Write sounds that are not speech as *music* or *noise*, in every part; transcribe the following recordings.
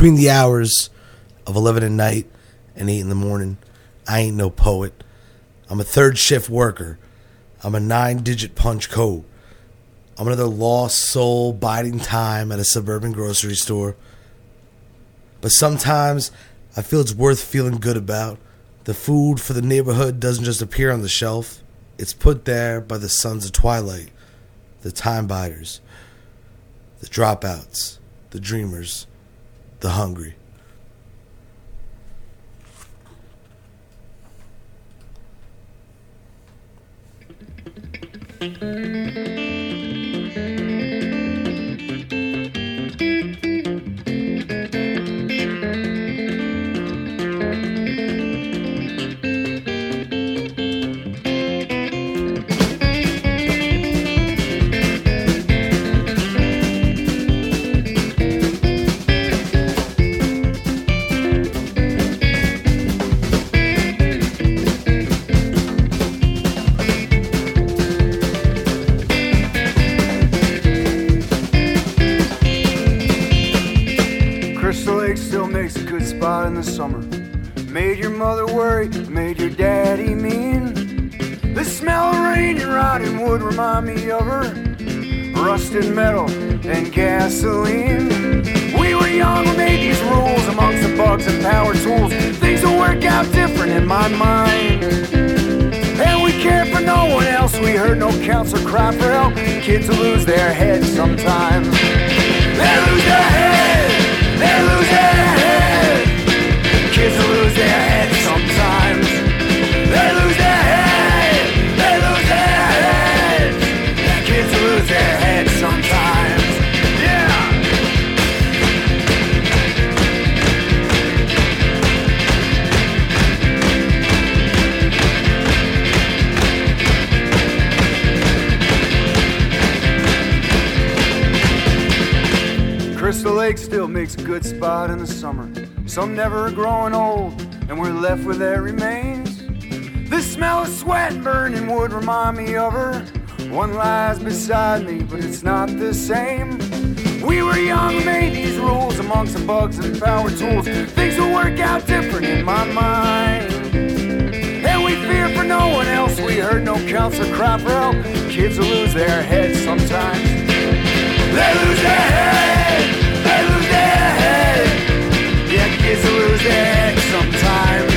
Between the hours of 11 at night and 8 in the morning, I ain't no poet. I'm a third shift worker. I'm a nine digit punch code. I'm another lost soul biding time at a suburban grocery store. But sometimes I feel it's worth feeling good about. The food for the neighborhood doesn't just appear on the shelf, it's put there by the sons of twilight, the time biders, the dropouts, the dreamers, the hungry. The summer. Made your mother worry, made your daddy mean. The smell of rain and rotting wood remind me of her. Rusted metal and gasoline. We were young, we made these rules amongst the bugs and power tools. Things will work out different in my mind. And we care for no one else. We heard no counselor cry for help. Kids will lose their heads sometimes. They lose their head. Kids lose their head sometimes. They lose their. They lose their. Kids lose their head sometimes. Crystal Lake still makes a good spot in the summer. Some never growing old, and we're left with their remains. The smell of sweat and burning wood remind me of her. One lies beside me, but it's not the same. We were young, made these rules amongst the bugs and power tools. Things will work out different in my mind. And we fear for no one else. We heard no counselor cry for. Kids will lose their heads sometimes. They lose their head. Head. Yeah, kids lose their sometimes.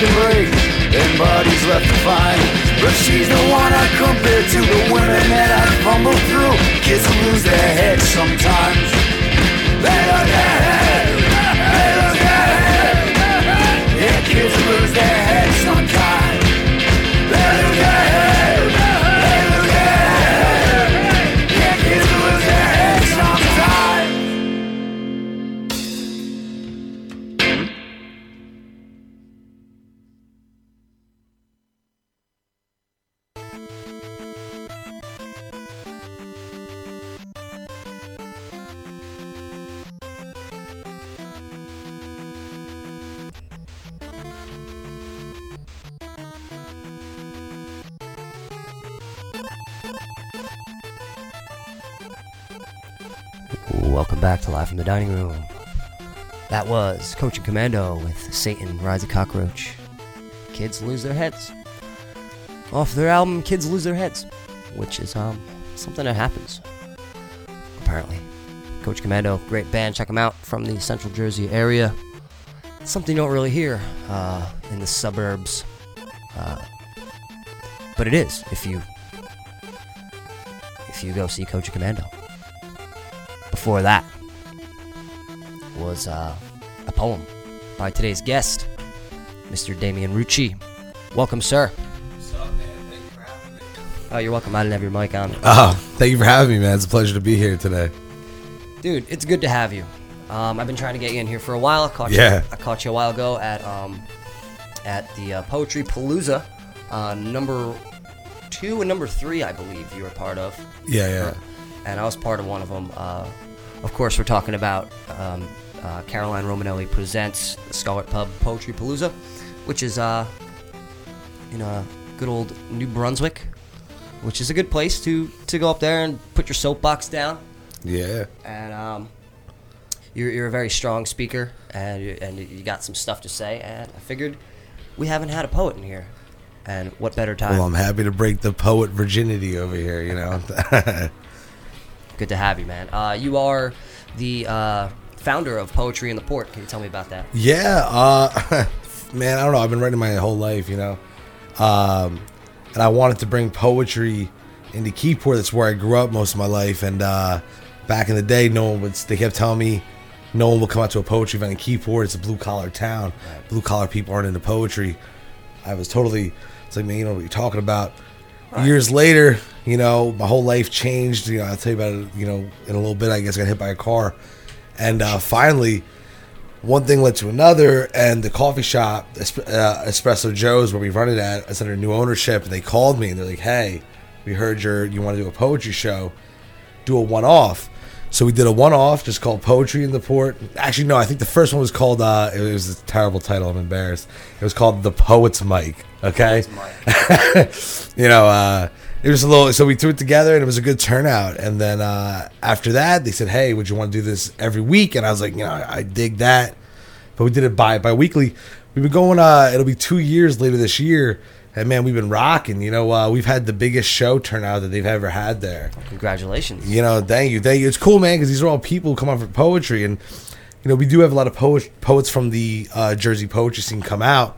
Fucking break and bodies left to find. But she's the one I compare to the women that I fumble through. Kids will lose their heads sometimes. They lose their head. They lose their head. Yeah, kids lose their heads sometimes. Welcome back to Live from the Dining Room. That was Coach and Commando with Satan Rides a Cockroach. Kids lose their heads. Off their album, Kids Lose Their Heads, which is um something that happens. Apparently. Coach Commando, great band. Check them out from the Central Jersey area. Something you don't really hear uh, in the suburbs, uh, but it is if you if you go see Coach Commando. Before that was uh, a poem by today's guest, Mr. Damian Rucci. Welcome, sir. Oh, you're welcome. I didn't have your mic on. Oh, thank you for having me, man. It's a pleasure to be here today. Dude, it's good to have you. Um, I've been trying to get you in here for a while. I caught Yeah. you. I caught you a while ago at um, at the uh, Poetry Palooza, uh, number two and number three, I believe you were part of. Yeah, yeah. and I was part of one of them. Of course, we're talking about um, uh, Caroline Romanelli presents the Scarlet Pub Poetry Palooza, which is uh, in uh, good old New Brunswick, which is a good place to to go up there and put your soapbox down. Yeah. And um, you're, you're a very strong speaker, and you, and you got some stuff to say. And I figured we haven't had a poet in here, and what better time? Well, I'm happy to break the poet virginity over here, you know. *laughs* Good to have you, man. Uh, you are the uh, founder of Poetry in the Port. Can you tell me about that? yeah, uh *laughs* man, I don't know. I've been writing my whole life, you know. Um and I wanted to bring poetry into Keyport. That's where I grew up most of my life and uh back in the day no one would they kept telling me no one will come out to a poetry event in Keyport. It's a blue collar town. Blue collar people aren't into poetry. I was totally it's like man, you know what you're talking about. Years later, you know, my whole life changed. You know, I'll tell you about it. You know, in a little bit. I guess I got hit by a car, and uh, finally, one thing led to another. And the coffee shop, uh, Espresso Joe's, where we run it at, is under new ownership. And they called me and they're like, "Hey, we heard you're you want to do a poetry show, do a one off." So we did a one off, just called Poetry in the Port. Actually, no, I think the first one was called. Uh, it was a terrible title. I'm embarrassed. It was called The Poet's Mic. Okay, *laughs* you know, uh, it was a little. So we threw it together, and it was a good turnout. And then uh, after that, they said, "Hey, would you want to do this every week?" And I was like, "You know, I, I dig that." But we did it bi bi weekly. We've been going. Uh, it'll be two years later this year, and man, we've been rocking. You know, uh, we've had the biggest show turnout that they've ever had there. Congratulations. You know, thank you, thank you. It's cool, man, because these are all people who come out for poetry, and you know, we do have a lot of poet, poets from the uh, Jersey poetry scene come out.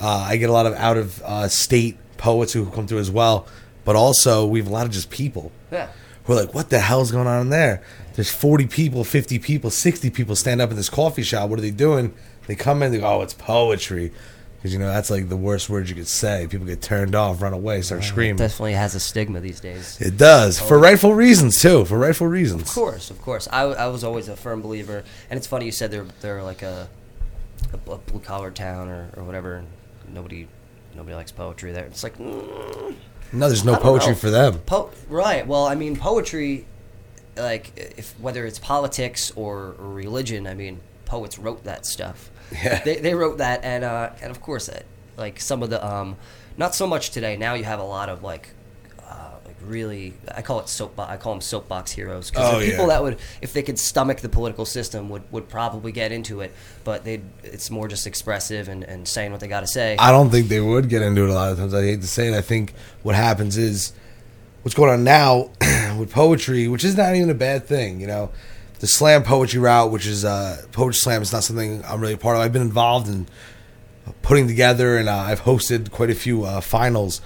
Uh, I get a lot of out of uh, state poets who come through as well, but also we have a lot of just people. Yeah. We're like, what the hell's going on in there? There's 40 people, 50 people, 60 people stand up in this coffee shop. What are they doing? They come in, they go, oh, it's poetry. Because, you know, that's like the worst words you could say. People get turned off, run away, start screaming. Definitely has a stigma these days. It does for rightful reasons too. For rightful reasons. Of course, of course. I, I was always a firm believer, and it's funny you said they're they're like a, a blue collar town or, or whatever. Nobody nobody likes poetry there. It's like mm, No, there's no poetry know. for them. Po- right. Well, I mean, poetry, like if whether it's politics or, or religion, I mean, poets wrote that stuff. Yeah. They, they wrote that, and uh, and of course, uh, like some of the um, not so much today. Now you have a lot of like. Really, I call it soapbox. I call them soapbox heroes because Oh, they're people yeah. that would, if they could stomach the political system, would, would probably get into it. But they, it's more just expressive and, and saying what they got to say. I don't think they would get into it a lot of times. I hate to say it. I think what happens is what's going on now *clears throat* with poetry, which is not even a bad thing. You know, the slam poetry route, which is uh, poetry slam, is not something I'm really a part of. I've been involved in putting together, and uh, I've hosted quite a few uh, finals.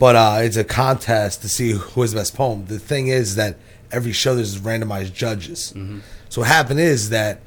But uh, it's a contest to see who has the best poem. The thing is that every show there's randomized judges. So what happened is that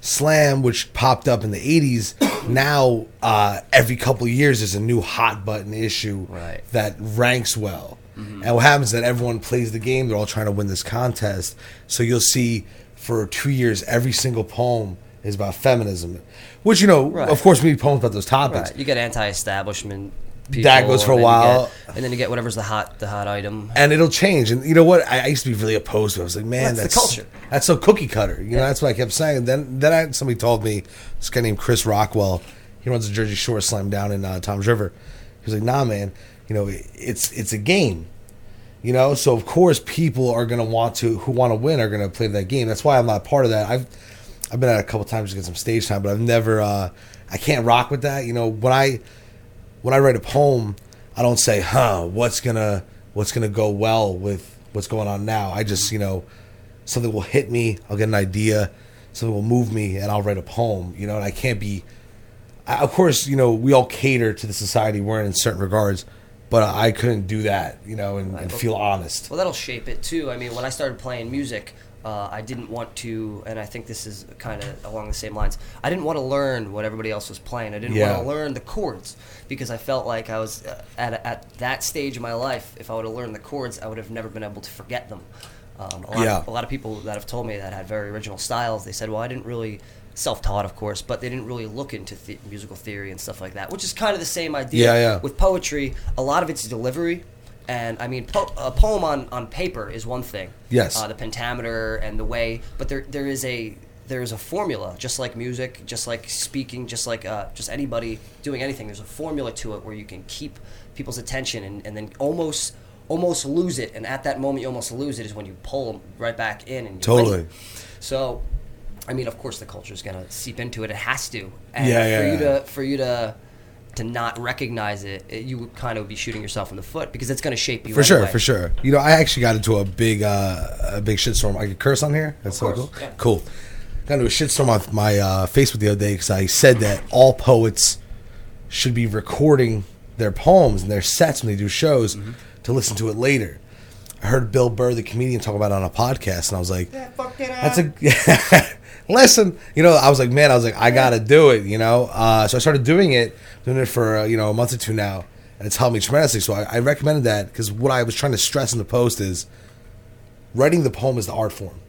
slam, which popped up in the '80s, *coughs* now uh, every couple of years there's a new hot button issue Right. that ranks well. And what happens is that everyone plays the game. They're all trying to win this contest. So you'll see for two years every single poem is about feminism, which you know, Right. of course, we need poems about those topics. Right. You get anti-establishment. People, That goes for a and while. get- and then you get whatever's the hot the hot item. and it'll change. And you know what? I, I used to be really opposed to. it. I was like, man, Well, that's that's the culture. That's so cookie cutter. You know, that's what I kept saying. Then, then I, somebody told me this guy named Chris Rockwell. He runs a Jersey Shore Slam down in uh, Tom's River. He was like, nah, man. You know, it, it's it's a game. You know, so of course people are gonna want to who want to win are gonna play that game. That's why I'm not part of that. I've I've been at a couple times to get some stage time, but I've never. Uh, I can't rock with that. You know, when I when I write a poem, I don't say, "Huh, what's gonna what's gonna go well with what's going on now." I just, you know, something will hit me. I'll get an idea. Something will move me, and I'll write a poem. You know, and I can't be. I, of course, you know, we all cater to the society we're in in certain regards, but I couldn't do that. You know, and, and feel honest. Well, that'll shape it too. I mean, when I started playing music, uh, I didn't want to, and I think this is kind of along the same lines. I didn't want to learn what everybody else was playing. I didn't Yeah. want to learn the chords because I felt like I was uh, at at that stage of my life. If I would have learned the chords, I would have never been able to forget them. Um, a, lot Yeah. of, a lot of people that have told me that had very original styles, they said, well, I didn't really self-taught, of course, but they didn't really look into the- musical theory and stuff like that, which is kind of the same idea. Yeah, yeah. With poetry, a lot of it's delivery. And I mean, po- a poem on, on paper is one thing. Yes. Uh, the pentameter and the way, but there there is a there is a formula, just like music, just like speaking, just like uh, just anybody doing anything. There's a formula to it where you can keep people's attention and, and then almost almost lose it. And at that moment, you almost lose it is when you pull them right back in and Totally. win. So, I mean, of course, the culture is gonna seep into it. It has to. And Yeah, yeah, For you to for you to to not recognize it, it, you would kind of be shooting yourself in the foot because it's gonna shape you. For sure, for sure. You know, I actually got into a big, uh, a big shitstorm. I could curse on here. That's so course, cool. yeah. Cool. Got into a shitstorm on my uh, Facebook the other day because I said that all poets should be recording their poems and their sets when they do shows Mm-hmm. to listen to it later. I heard Bill Burr, the comedian, talk about it on a podcast, and I was like, "That's a *laughs* listen." You know, I was like, "Man," I was like, "I gotta do it." You know, uh, so I started doing it, doing it for uh, you know a month or two now, and it's helped me tremendously. So I, I recommended that because what I was trying to stress in the post is writing the poem is the art form.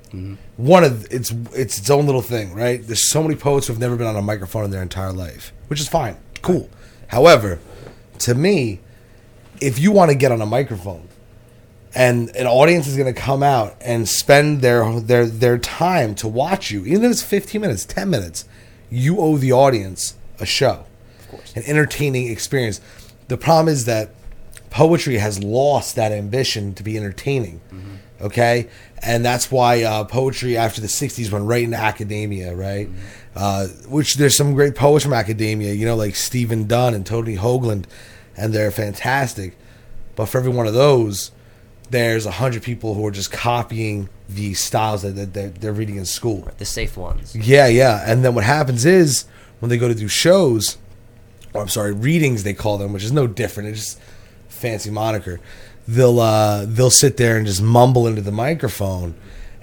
One of it's it's its own little thing, right? There's so many poets who've never been on a microphone in their entire life, which is fine, cool. However, to me, if you want to get on a microphone and an audience is going to come out and spend their their their time to watch you, even if it's 15 minutes, 10 minutes, you owe the audience a show. An entertaining experience. The problem is that poetry has lost that ambition to be entertaining. Okay, and that's why uh, poetry after the '60s went right into academia, right? Uh, which there's some great poets from academia, you know, like Stephen Dunn and Tony Hoagland, and they're fantastic. But for every one of those, there's a hundred people who are just copying the styles that they're, they're reading in school. the safe ones. Yeah, yeah. And then what happens is when they go to do shows, or I'm sorry, readings they call them, which is no different. It's just fancy moniker. They'll uh, they'll sit there and just mumble into the microphone,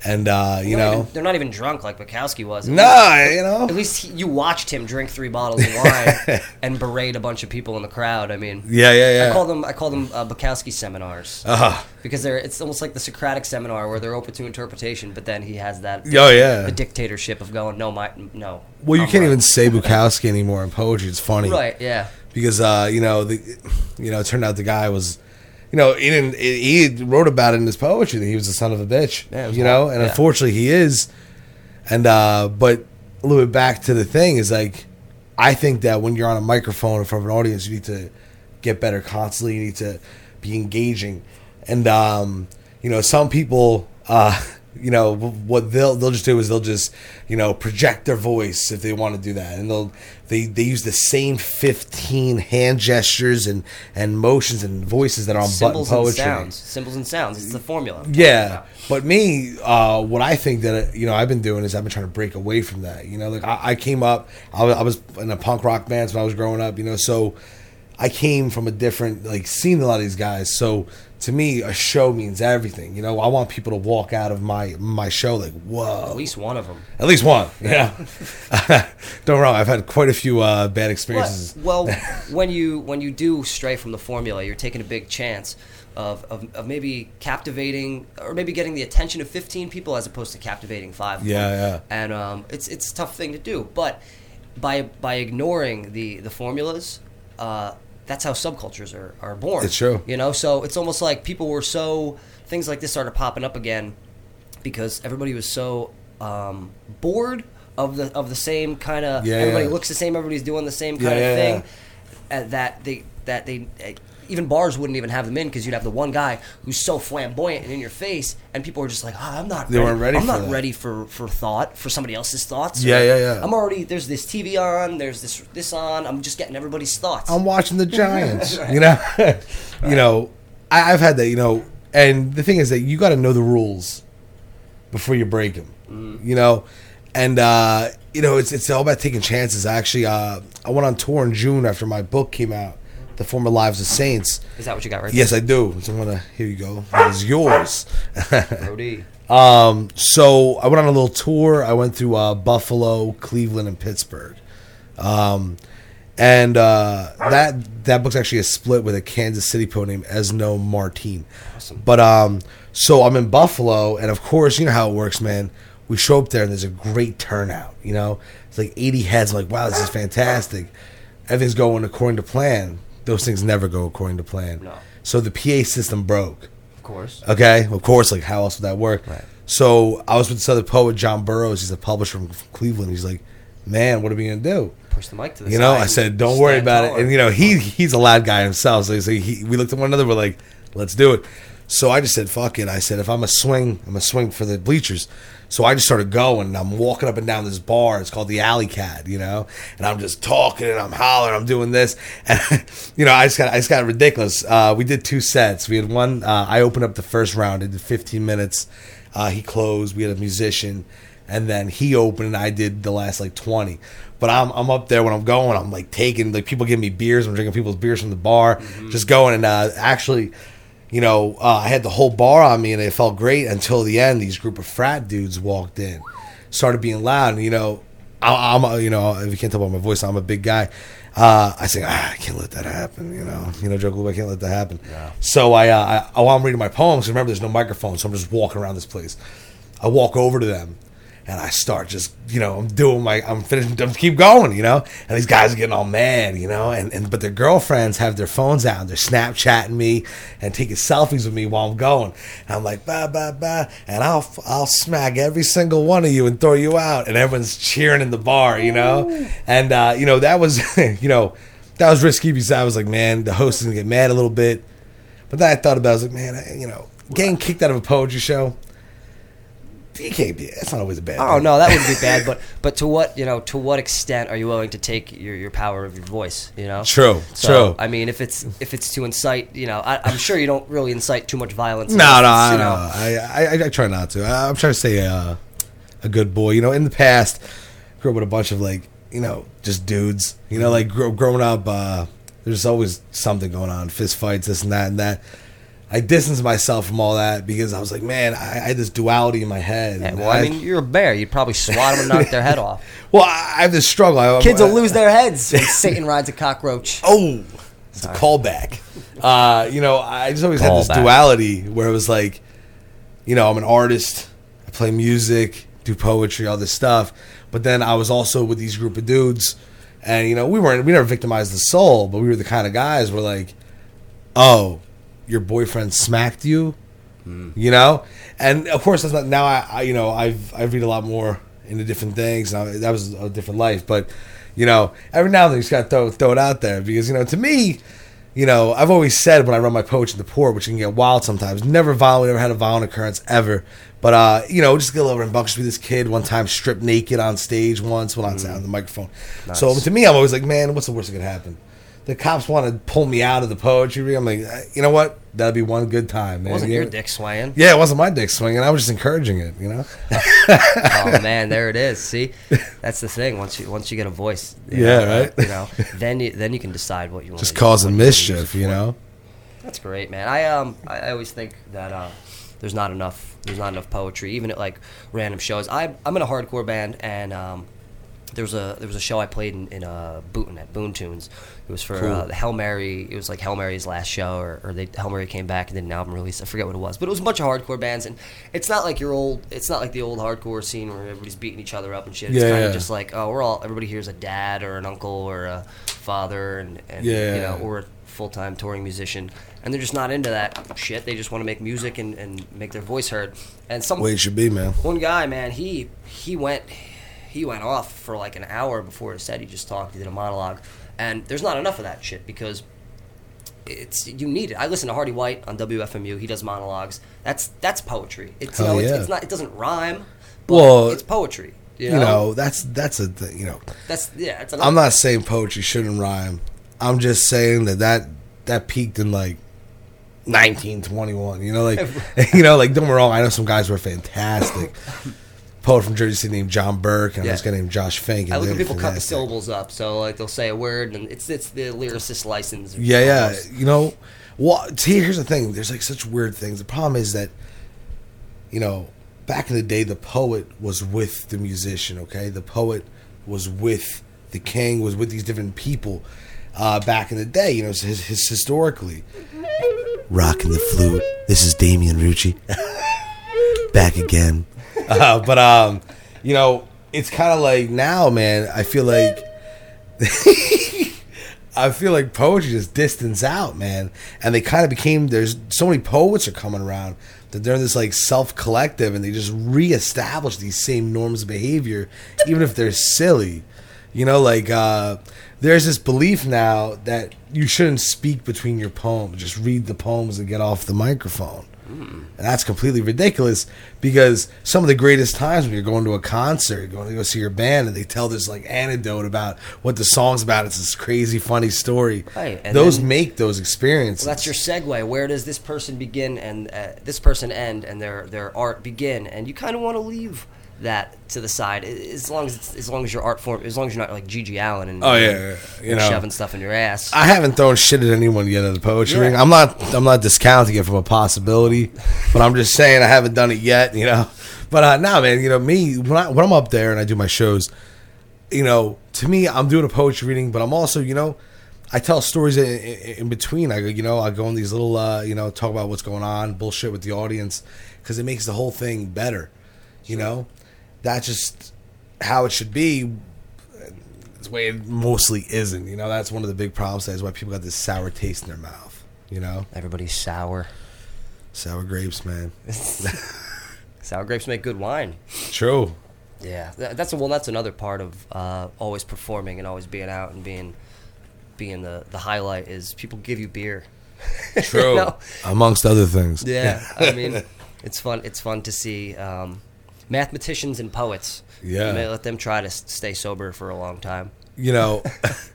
and uh, you They're know, even- they're not even drunk like Bukowski was. At nah, least- you know, At least he, you watched him drink three bottles of wine *laughs* and berate a bunch of people in the crowd. I mean, yeah, yeah, yeah. I call them I call them uh, Bukowski seminars uh, because they're it's almost like the Socratic seminar where they're open to interpretation, but then he has that oh yeah. the dictatorship of going no my no. well, you I'm can't right." even say Bukowski anymore in poetry. It's funny, right. Yeah. because uh, you know the, you know, it turned out the guy was, you know, he didn't. He wrote about it in his poetry that he was a son of a bitch. Yeah, you know, and Yeah. unfortunately he is. And uh, but a little bit back to the thing is like, I think that when you're on a microphone in front of an audience, you need to get better constantly. You need to be engaging, and um, you know, some people. Uh, *laughs* you know what they'll they'll just do is they'll just you know project their voice if they want to do that and they'll they they use the same 15 hand gestures and and motions and voices that are on Symbols button and poetry sounds. Symbols and sounds. It's the formula. yeah, but me, uh, what I think that you know I've been doing is I've been trying to break away from that. You know, like I, I came up, I was, I was in a punk rock band when I was growing up. You know, so I came from a different like seeing a lot of these guys. So to me, a show means everything. You know, I want people to walk out of my my show like whoa, At least one of them. at least one. Yeah, *laughs* don't wrong. I've had quite a few uh, bad experiences. Well, *laughs* when you when you do stray from the formula, you're taking a big chance of, of, of maybe captivating or maybe getting the attention of 15 people as opposed to captivating five. Yeah, yeah. And um, it's it's a tough thing to do, but by by ignoring the the formulas. Uh, that's how subcultures are, are born. It's true. You know, so it's almost like people were so things like this started popping up again because everybody was so um, bored of the of the same kind of Yeah, everybody yeah. looks the same everybody's doing the same kind yeah, of thing uh, that they that they even bars wouldn't even have them in because you'd have the one guy who's so flamboyant and in your face and people are just like oh, I'm not They weren't ready I'm for not that. ready for for thought for somebody else's thoughts Yeah, yeah, yeah. I'm already there's this TV on there's this this on I'm just getting everybody's thoughts I'm watching the *laughs* Giants. You know, *laughs* you know, I, I've had that. You know, and the thing is that you got to know the rules before you break them. Mm. You know, and uh, you know it's it's all about taking chances. Actually, uh, I went on tour in June after my book came out, The Former Lives of Saints. is that what you got right Yes, I do. So I'm gonna here you go. It's yours. there *laughs* Brody Um, so I went on a little tour. I went through uh, Buffalo, Cleveland, and Pittsburgh. Um, and uh, that that book's actually a split with a Kansas City poet named Esno Martin. But um, so I'm in Buffalo, and of course, you know how it works, man. We show up there, and there's a great turnout. You know, it's like 80 heads. I'm like, wow, this is fantastic. Everything's going according to plan. Those things never go according to plan. No. So the PA system broke. Of course. Okay, of course. Like, how else would that work? Right. So I was with this other poet, John Burroughs. He's a publisher from Cleveland. He's like, "Man, what are we gonna do?" Push the mic to the side. You know, I said, "Don't worry about it." And you know, he he's a loud guy himself. So, so he, we looked at one another. We're like, "Let's do it." So I just said, "Fuck it." I said, "If I'm a swing, I'm a swing for the bleachers." So I just started going, and I'm walking up and down this bar. It's called the Alley Cat, you know, and I'm just talking and I'm hollering. I'm doing this, *laughs* and you know, I just got I just got ridiculous. Uh, we did two sets. We had one. Uh, I opened up the first round. I did 15 minutes. Uh, he closed. We had a musician, and then he opened, and I did the last like 20. But I'm I'm up there when I'm going. I'm like taking like people give me beers. I'm drinking people's beers from the bar, just going. And uh, actually, you know, uh, I had the whole bar on me, and it felt great until the end. These group of frat dudes walked in, started being loud, and you know, I, I'm a, you know, if you can't tell by my voice, I'm a big guy. Uh, I say, ah, I can't let that happen. You know, you know, Joe Glue, I can't let that happen. So I, uh, I, while I'm reading my poems, remember, there's no microphone, so I'm just walking around this place. I walk over to them, and I start just, you know, I'm doing my, I'm finishing, I'm keep going, you know, and these guys are getting all mad, you know, and, and but their girlfriends have their phones out, they're Snapchatting me and taking selfies with me while I'm going, and I'm like, bah bah bah, and I'll I'll smack every single one of you and throw you out, and everyone's cheering in the bar, you know, and uh, you know that was, *laughs* you know, that was risky because I was like, man, the host is gonna get mad a little bit, but then I thought about, it, I was like, man, I, you know, getting kicked out of a poetry show. You can't be. That's not always a bad. Oh thing. no, that wouldn't be bad. But but to what you know, to what extent are you willing to take your, your power of your voice? You know. True, So, true. I mean, if it's if it's to incite, you know, I, I'm sure you don't really incite too much violence. No, no, I you know. know. I, I, I try not to. I, I'm trying to stay uh, a good boy. You know, in the past, grew up with a bunch of like, you know, just dudes. You know, like grow, growing up, uh, there's always something going on, fist fights, this and that and that. I distanced myself from all that because I was like, man, I, I had this duality in my head. Yeah, well, I mean, you're a bear. You'd probably swat them and knock their head off. *laughs* well, I, I have this struggle. I, Kids I, will lose their *laughs* heads when Satan rides a cockroach. Oh, it's a callback. Uh, you know, I just always had this duality where it was like, you know, I'm an artist, I play music, do poetry, all this stuff, but then I was also with these group of dudes, and you know, we weren't, we never victimized the soul, but we were the kind of guys where like, oh, your boyfriend smacked you, you know, and of course that's not now. I, I you know I've I read a lot more into different things. And I, that was a different life, but you know every now and then you just got to throw throw it out there because you know to me. You know, I've always said when I run my poetry in the port, which can get wild sometimes. Never violent, never had a violent occurrence ever. But uh, you know, just get a little rambunctious with this kid. One time, stripped naked on stage once, well, on Mm. on the microphone. So to me, I'm always like, man, what's the worst that could happen? The cops want to pull me out of the poetry. I'm like, eh, you know what? That'd be one good time, man. It wasn't You your know? dick swaying. Yeah, it wasn't my dick swinging. I was just encouraging it. You know. *laughs* oh man, there it is. See, that's the thing. Once you once you get a voice, Yeah, know, right. You know, then you then you can decide what you want. just causing do, what you wanna use mischief, you know. That's great, man. I um I, I always think that uh, there's not enough there's not enough poetry, even at like random shows. I I'm in a hardcore band, and um, there was a there was a show I played in, in uh, Boonton at Boonton Tunes. It was for uh, Cool. the Hail Mary. It was like Hell Mary's last show, or, or they Hail Mary came back and did an album release. I forget what it was, but it was a bunch of hardcore bands, and it's not like your old. It's not like the old hardcore scene where everybody's beating each other up and shit. It's Yeah, kind of yeah. just like oh, we're all everybody here's a dad or an uncle or a father, and, and Yeah. you know, or a full time touring musician, and they're just not into that shit. They just want to make music and, and make their voice heard. And some Way it should be, man. one guy, man, he he went he went off for like an hour before his set. He just talked. He did a monologue, and there's not enough of that shit because it's you need it. I listen to Hardy White on WFMU. He does monologues. That's that's poetry. It's you know it's, yeah. it's not it doesn't rhyme, but Well, it's poetry. You You know, know, that's that's a thing. You know, that's yeah. It's I'm not saying poetry shouldn't rhyme. I'm just saying that that that peaked in like 1921. You know, like *laughs* *laughs* you know, like don't get me wrong. I know some guys were fantastic. *laughs* Poet from Jersey City named John Burke and Yeah. this guy named Josh Fink. and I look at people cut the syllables up, so like they'll say a word, and it's it's the lyricist license. Yeah, yeah. almost. You know, well, see, here's the thing. There's like such weird things. The problem is that, you know, back in the day, the poet was with the musician. Okay, the poet was with the king was with these different people uh, back in the day. You know, his, his historically. Rocking the flute. This is Damian Rucci. *laughs* back again. Uh, but um, you know, it's kind of like now, man. I feel like *laughs* I feel like poetry just distance out, man. And they kind of became there's so many poets are coming around that they're this like self collective and they just reestablish these same norms of behavior, even if they're silly. You know, like uh, there's this belief now that you shouldn't speak between your poems, just read the poems and get off the microphone. And that's completely ridiculous because some of the greatest times when you're going to a concert, you're going to go see your band, and they tell this like anecdote about what the song's about. It's this crazy, funny story. Right, and those then- make those experiences. Well, that's your segue. Where does this person begin and uh, this person end, and their their art begin? And you kind of want to leave that to the side, as long as it's, as long as your art form, as long as you're not like GG Allin and Oh, yeah, and yeah, you know. shoving stuff in your ass. I haven't thrown shit at anyone yet at the poetry Yeah. ring. I'm not. I'm not discounting it from a possibility, but I'm just saying I haven't done it yet. You know, but uh, now, man, you know me when I when I'm up there and I do my shows, you know, to me, I'm doing a poetry reading, but I'm also, you know, I tell stories in, in, in between. I go, you know, I go in these little, uh, you know, talk about what's going on, bullshit with the audience, because it makes the whole thing better. You know, that's just how it should be. It's the way it mostly isn't. You know, that's one of the big problems. That's why people got this sour taste in their mouth. You know, Everybody's sour. sour grapes, man. *laughs* Sour grapes make good wine. True. Yeah, that's a, well. That's another part of uh, always performing and always being out and being being the the highlight is people give you beer. *laughs* You True. know? Amongst other things. Yeah, I mean, *laughs* it's fun. It's fun to see um, mathematicians and poets. Yeah. you may let them try to stay sober for a long time. you know,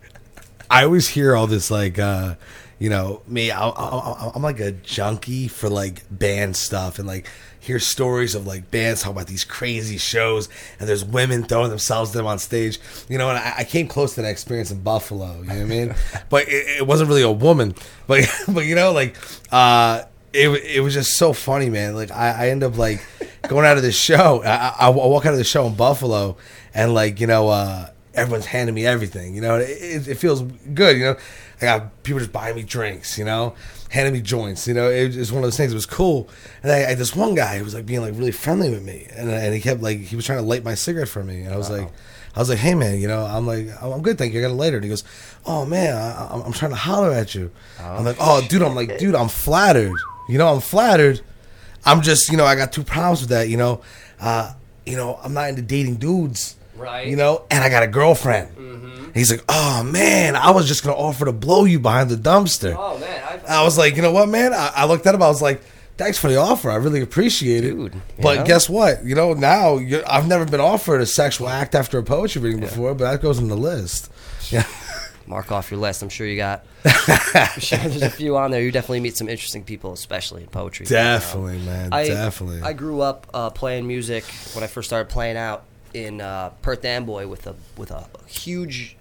*laughs* I always hear all this like, uh, you know, me, I, I, I'm like a junkie for like band stuff and like hear stories of like bands talking about these crazy shows and there's women throwing themselves them on stage, you know, and I, I came close to that experience in Buffalo, you know what I mean? *laughs* but it, it wasn't really a woman, but, *laughs* but you know, like, uh, it, it was just so funny, man. Like I, I end up like going out of the show. I, I, walk out of the show in Buffalo, and like you know, uh, everyone's handing me everything. You know, it, it, it feels good. You know, I got people just buying me drinks. You know, handing me joints. You know, it was one of those things. It was cool. And I, I had this one guy who was like being like really friendly with me, and and he kept like he was trying to light my cigarette for me, and I was like. I was like, "Hey man, you know, I'm like, I'm good, thank you. I got a lighter." And he goes, "Oh man, I, I'm, I'm trying to holler at you." I'm like, "Oh, dude," I'm like, "Dude, I'm flattered. You know, I'm flattered. I'm just, you know, I got two problems with that. You know, uh, you know, I'm not into dating dudes. Right. You know, and I got a girlfriend. And He's like, "Oh man, I was just gonna offer to blow you behind the dumpster." Oh man, I've, I was like, you know what, man? I, I looked at him. I was like, thanks for the offer. I really appreciate it. Dude, but know? guess what? You know, now you're, I've never been offered a sexual act after a poetry reading before, but that goes on the list. *laughs* Yeah. Mark off your list. I'm sure you got. I'm *laughs* sure there's a few on there. You definitely meet some interesting people, especially in poetry. Definitely, man. I, Definitely. I grew up uh, playing music when I first started playing out in uh, Perth Amboy with a with a huge,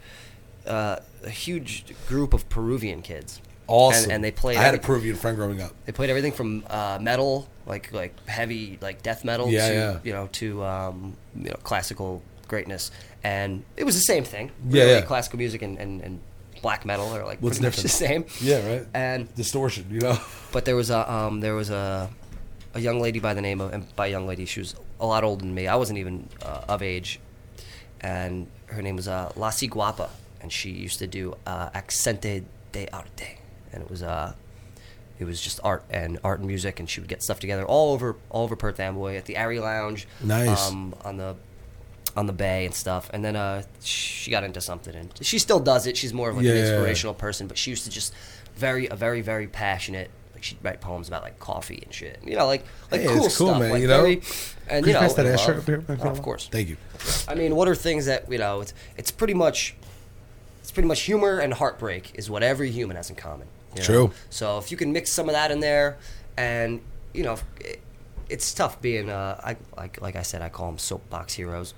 uh, a huge group of Peruvian kids. awesome. And, and they played. I had a Peruvian friend growing up. They played everything from uh, metal, like like heavy, like death metal, Yeah, to yeah. you know to um, you know classical greatness, and it was the same thing. Yeah, Really, yeah. Classical music and, and, and black metal are like What's pretty much the same. *laughs* Yeah, right. And Distortion, you know. *laughs* but there was a um, there was a a young lady by the name of and by young lady she was a lot older than me. I wasn't even uh, of age, and her name was uh, La Guapa, and she used to do uh, Accente de Arte, and it was uh it was just art and art and music, and she would get stuff together all over all over Perth Amboy at the Ari Lounge, Nice. um, on the on the bay and stuff. And then uh, she got into something, and she still does it. She's more of like an Yeah. inspirational person, but she used to just very a very very passionate. Like she'd write poems about like coffee and shit. You know, like like Hey, cool it's cool, stuff. man, like you know? very, and Could you know, pass that ashtray up here? Oh, of course. Thank you. I mean, what are things that you know? It's it's pretty much it's pretty much humor and heartbreak is what every human has in common. you know? True. So if you can mix some of that in there, and you know, it, it's tough being uh, I like like I said, I call them soapbox heroes.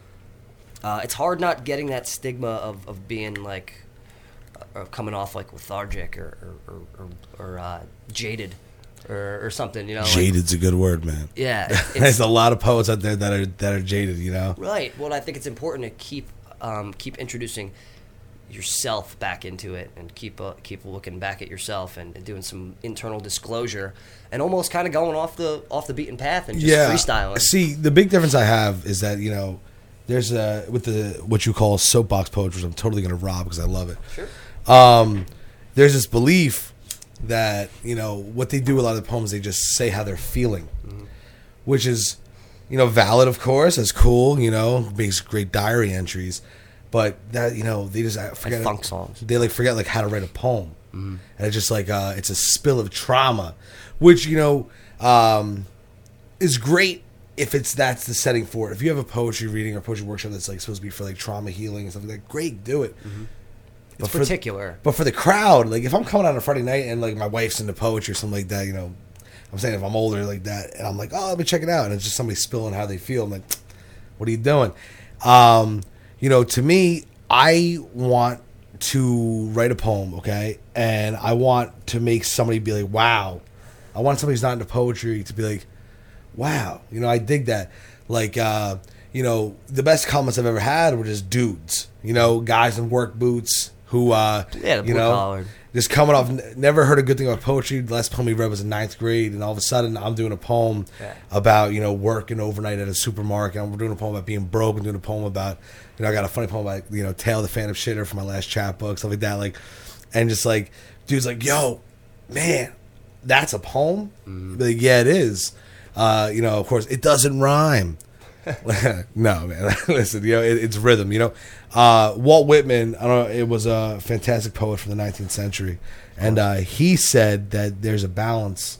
Uh, it's hard not getting that stigma of, of being like uh, of coming off like lethargic or or, or, or, uh, jaded or, or something. You know, like- Jaded's a good word, man. yeah, *laughs* There's a lot of poets out there that are that are jaded, you know. Right. Well, I think it's important to keep um, keep introducing yourself back into it and keep uh, keep looking back at yourself and, and doing some internal disclosure and almost kind of going off the off the beaten path and just freestyling. See, the big difference I have is that you know, there's a with the what you call soapbox poetry, which I'm totally gonna rob because I love it. Sure. Um, there's this belief that you know what they do with a lot of the poems, they just say how they're feeling, which is you know valid, of course. That's cool. You know, makes great diary entries, but that you know they just I forget funk songs. They like forget like how to write a poem, and it's just like uh, it's a spill of trauma, which you know um, is great if it's that's the setting for it. If you have a poetry reading or poetry workshop that's like supposed to be for like trauma healing and stuff like that, great, do it. It's for- particular. But for the crowd, like if I'm coming on a Friday night and like my wife's into poetry or something like that, you know, I'm saying if I'm older like that, and I'm like, oh, let me check it out, and it's just somebody spilling how they feel. I'm like, what are you doing? Um, you know, to me, I want to write a poem, okay, and I want to make somebody be like, wow. I want somebody who's not into poetry to be like, wow, you know, I dig that. Like, uh, you know, the best comments I've ever had were just dudes, you know, guys in work boots who, uh, Yeah, you know, collared. just coming off, n- never heard a good thing about poetry. The last poem we read was in ninth grade, and all of a sudden I'm doing a poem Yeah. about, you know, working overnight at a supermarket. I'm doing a poem about being broke. I'm doing a poem about, you know, I got a funny poem about, you know, Tail the Phantom Shitter from my last chapbook, stuff like that. Like, and just like, dude's like, yo, man, that's a poem? Mm-hmm. Like, yeah, it is. Uh, you know, of course, it doesn't rhyme. *laughs* no, man. *laughs* Listen, you know, it, it's rhythm. You know, uh, Walt Whitman. I don't know. It was a fantastic poet from the 19th century, and uh, he said that there's a balance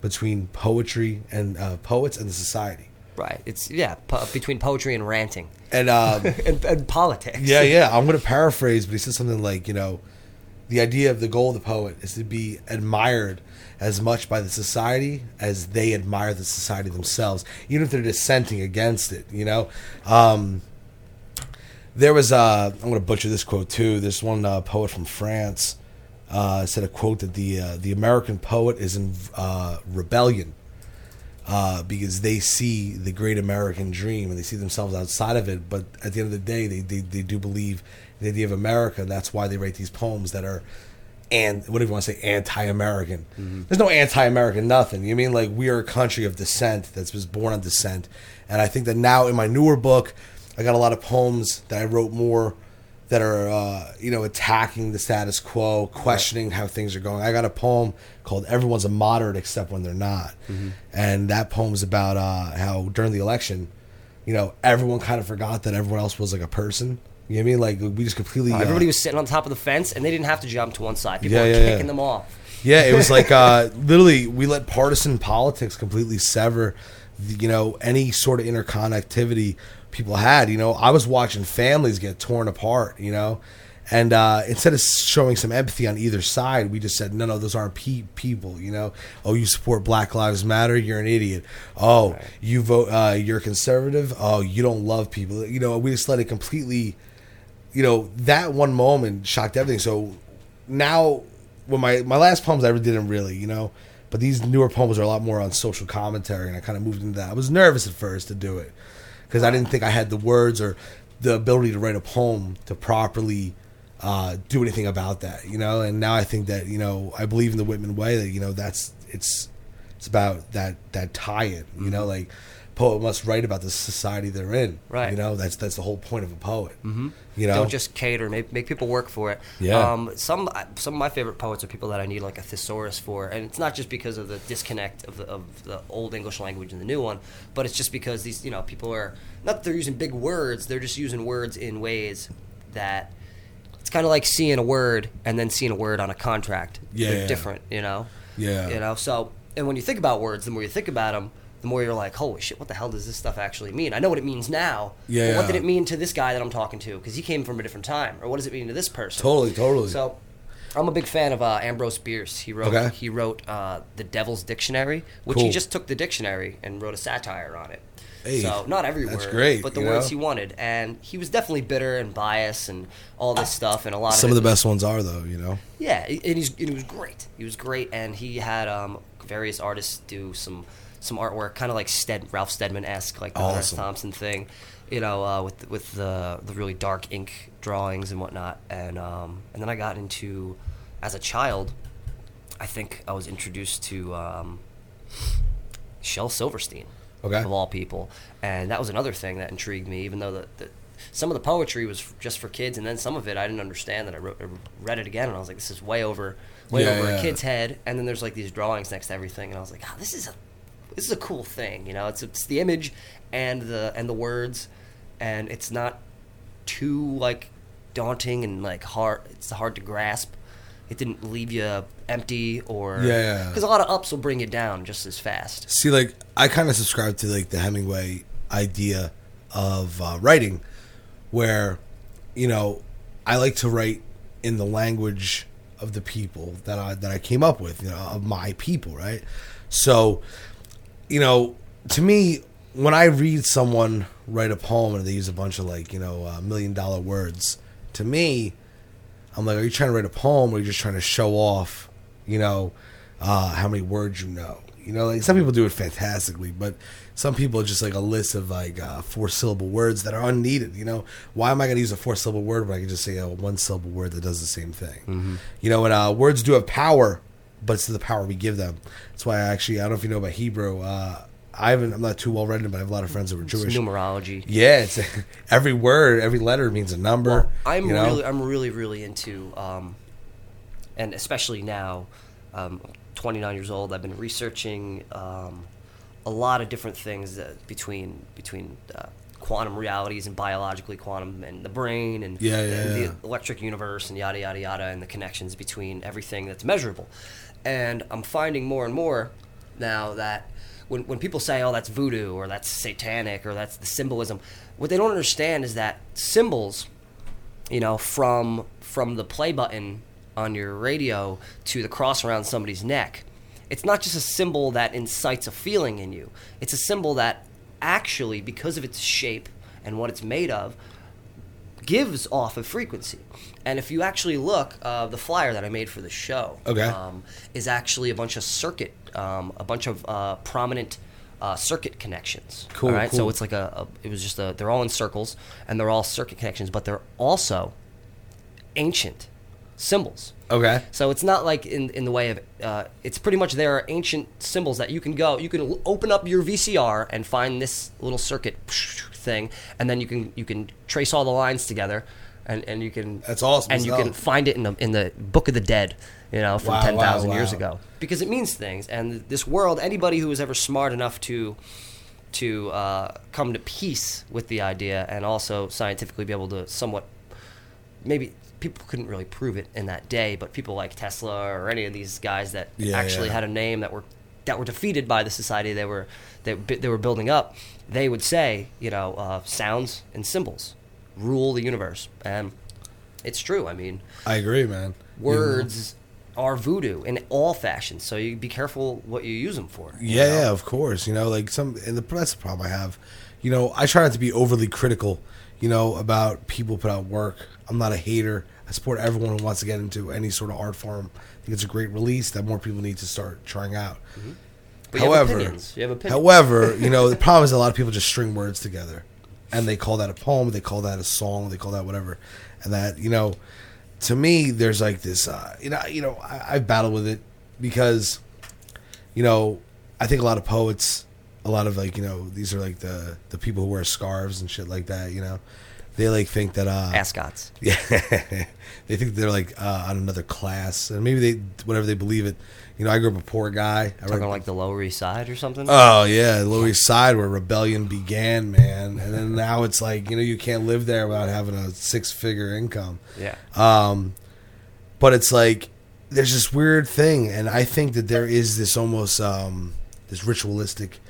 between poetry and uh, poets and the society. Right. It's yeah, po- between poetry and ranting And um, *laughs* and, and politics. yeah, yeah. I'm going to paraphrase, but he said something like, you know, the idea of the goal of the poet is to be admired as much by the society as they admire the society themselves, even if they're dissenting against it. You know, um, there was uh, I'm going to butcher this quote too. This one uh, poet from France uh, said a quote that the uh, the American poet is in uh, rebellion uh, because they see the great American dream and they see themselves outside of it. But at the end of the day, they, they, they do believe in the idea of America, and that's why they write these poems that are and whatever you want to say, anti-American. There's no anti-American nothing. You mean like we are a country of dissent that's was born on dissent, and I think that now in my newer book, I got a lot of poems that I wrote more that are uh, you know attacking the status quo, questioning how things are going. I got a poem called "Everyone's a Moderate Except When They're Not," and that poem's about uh, how during the election, you know, everyone kind of forgot that everyone else was like a person. You know what I mean? Like we just completely. uh, Everybody was sitting on top of the fence and they didn't have to jump to one side. People Yeah, were yeah, yeah. kicking them off. Yeah, it was like *laughs* uh, literally we let partisan politics completely sever, the, you know, any sort of interconnectivity people had. You know, I was watching families get torn apart. You know, and uh, instead of showing some empathy on either side, we just said, no, no, those aren't pe- people. You know, oh, you support Black Lives Matter, you're an idiot. Oh, you vote, uh, you're conservative. Oh, you don't love people. You know, we just let it completely you know that one moment shocked everything. So now, when my my last poems, I didn't really, you know, but these newer poems are a lot more on social commentary, and I kind of moved into that. I was nervous at first to do it because I didn't think I had the words or the ability to write a poem to properly uh, do anything about that, you know. And now I think that you know I believe in the Whitman way that you know that's it's it's about that that tie-in, you know, like poet must write about the society they're in, Right. You know, that's that's the whole point of a poet. Mm-hmm. You know, Don't just cater. Make, make people work for it. Yeah. Um, some some of my favorite poets are people that I need like a thesaurus for, and it's not just because of the disconnect of the of the old English language and the new one, but it's just because these you know people are not that they're using big words. They're just using words in ways that it's kind of like seeing a word and then seeing a word on a contract. Yeah, They're different. You know. Yeah. You know. So and when you think about words, the more you think about them. The more you're like, holy shit, what the hell does this stuff actually mean? I know what it means now. but Yeah. what did it mean to this guy that I'm talking to? Because he came from a different time. Or what does it mean to this person? Totally, totally. So, I'm a big fan of uh, Ambrose Bierce. He wrote Okay. he wrote uh, the Devil's Dictionary, which he just took the dictionary and wrote a satire on it. Hey, so not every that's word, great, but the words know? he wanted, and he was definitely bitter and biased and all this stuff, and a lot Some of of the best ones are though, you know. yeah, and he's and he was great. He was great, and he had um, various artists do some some artwork, kind of like Stead, Ralph Steadman esque, like the Hunter S. Thompson thing. you know, uh, with with the the really dark ink drawings and whatnot, and um, and then I got into as a child. I think I was introduced to um, Shel Silverstein, Okay. of all people, and that was another thing that intrigued me. Even though the, the some of the poetry was just for kids, and then some of it I didn't understand. That I, wrote, I read it again, and I was like, "This is way over, way Yeah, over yeah. a kid's head." And then there's like these drawings next to everything, and I was like, "Oh, this is a this is a cool thing." You know, it's it's the image and the and the words, and it's not too like daunting and like hard. It's hard to grasp. It didn't leave you empty or Yeah. because a lot of ups will bring you down just as fast. See, like I kind of subscribe to like the Hemingway idea of uh, writing, where you know I like to write in the language of the people that I that I came up with, you know, of my people, right? So, you know, to me, when I read someone write a poem and they use a bunch of like you know uh, million dollar words, to me, I'm like, are you trying to write a poem or are you just trying to show off, you know, uh, how many words you know? You know, like some people do it fantastically, but some people are just like a list of like uh, four syllable words that are unneeded. You know, why am I going to use a four syllable word when I can just say a one syllable word that does the same thing? You know, and uh, words do have power, but it's the power we give them. That's why I actually I don't know if you know about Hebrew. Uh, I haven't. I'm not too well read, but I have a lot of friends that were It's Jewish. numerology. Yeah, it's *laughs* every word, every letter means a number. Well, I'm you know? really, I'm really, really into, um, and especially now, um, 29 years old. I've been researching um, a lot of different things uh, between between uh, quantum realities and biologically quantum and the brain and, Yeah, yeah, and yeah. the electric universe and yada yada yada and the connections between everything that's measurable. And I'm finding more and more now that when, when people say, oh, that's voodoo or that's satanic or that's the symbolism, what they don't understand is that symbols, you know, from from the play button on your radio to the cross around somebody's neck, it's not just a symbol that incites a feeling in you. It's a symbol that actually, because of its shape and what it's made of, gives off a frequency. And if you actually look, uh, the flyer that I made for the show Okay. um, is actually a bunch of circuit, um, a bunch of uh, prominent uh, circuit connections. Cool, All right, so it's like a, a. It was just a. They're all in circles, and they're all circuit connections, but they're also ancient symbols. Okay. So it's not like in in the way of uh, it's pretty much there are ancient symbols that you can go you can open up your VCR and find this little circuit thing and then you can you can trace all the lines together and, and you can That's awesome and you stuff. can find it in the in the Book of the Dead you know from Wow, ten thousand wow, years ago because it means things and this world anybody who was ever smart enough to to uh, come to peace with the idea and also scientifically be able to somewhat maybe people couldn't really prove it in that day, but people like Tesla or any of these guys that Yeah, actually yeah. had a name that were that were defeated by the society they were they, they were building up, they would say, you know, uh, sounds and symbols rule the universe, and it's true. I mean, I agree, man. words are voodoo in all fashions, so you be careful what you use them for. Yeah, know? yeah, of course. You know, like some, and the, that's the problem I have. You know, I try not to be overly critical, you know, about people put out work. I'm not a hater. I support everyone who wants to get into any sort of art form. I think it's a great release that more people need to start trying out. But you have however, opinions. You have opinions. however, you know, the problem is a lot of people just string words together, and they call that a poem, they call that a song, they call that whatever, and that you know, to me, there's like this, uh, you know, you know, I, I battle with it because, you know, I think a lot of poets, a lot of like you know, these are like the the people who wear scarves and shit like that, you know, they like think that uh, ascots. *laughs* yeah, they think they're like uh, on another class, and maybe they whatever they believe it. You know, I grew up a poor guy. I Talking like the Lower East Side or something. Oh yeah, the Lower East Side where rebellion began, man. And then now it's like you know you can't live there without having a six figure income. yeah. Um, but it's like there's this weird thing, and I think that there is this almost um, this ritualistic,